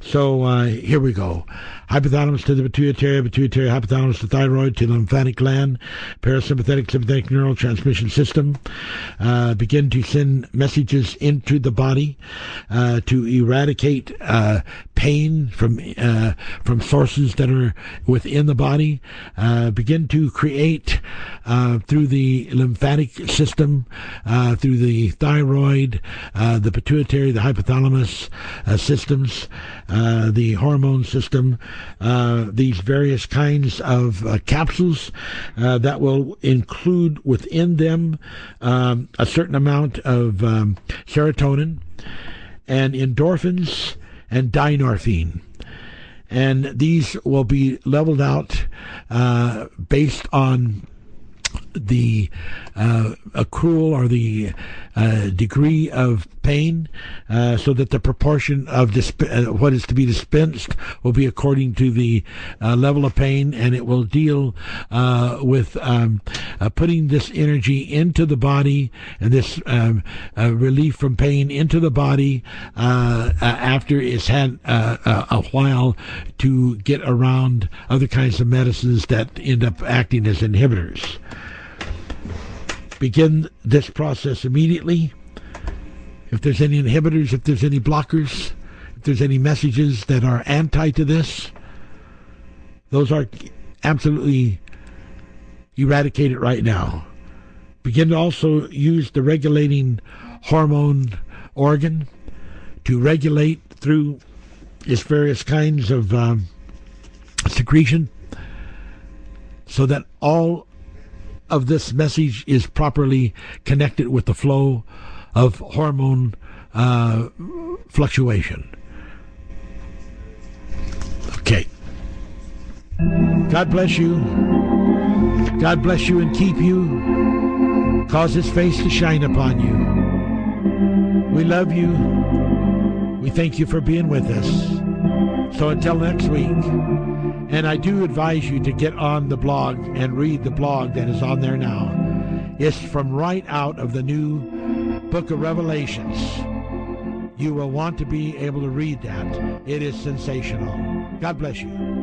So uh, here we go hypothalamus to the pituitary, pituitary hypothalamus to thyroid to lymphatic gland, parasympathetic sympathetic neurotransmission system, uh, begin to send messages into the body uh, to eradicate uh, pain from uh, from sources that are within the body, uh, begin to create uh, through the lymphatic system, through the thyroid, the pituitary, the hypothalamus systems, the hormone system, uh, these various kinds of uh, capsules uh, that will include within them um, a certain amount of um, serotonin and endorphins and dynorphin. And these will be leveled out uh, based on the uh, accrual or the uh, degree of pain, uh, so that the proportion of disp- uh, what is to be dispensed will be according to the uh, level of pain, and it will deal uh, with um, putting this energy into the body and this um, relief from pain into the body after it's had a while to get around other kinds of medicines that end up acting as inhibitors begin this process immediately. If there's any inhibitors, if there's any blockers, if there's any messages that are anti to this, those are absolutely eradicated right now. Begin to also use the regulating hormone organ to regulate through its various kinds of um, secretion so that all of this message is properly connected with the flow of hormone uh, fluctuation. Okay. God bless you. God bless you and keep you. Cause his face to shine upon you. We love you. We thank you for being with us. So until next week, and I do advise you to get on the blog and read the blog that is on there now. It's from right out of the new book of Revelations. You will want to be able to read that. It is sensational. God bless you.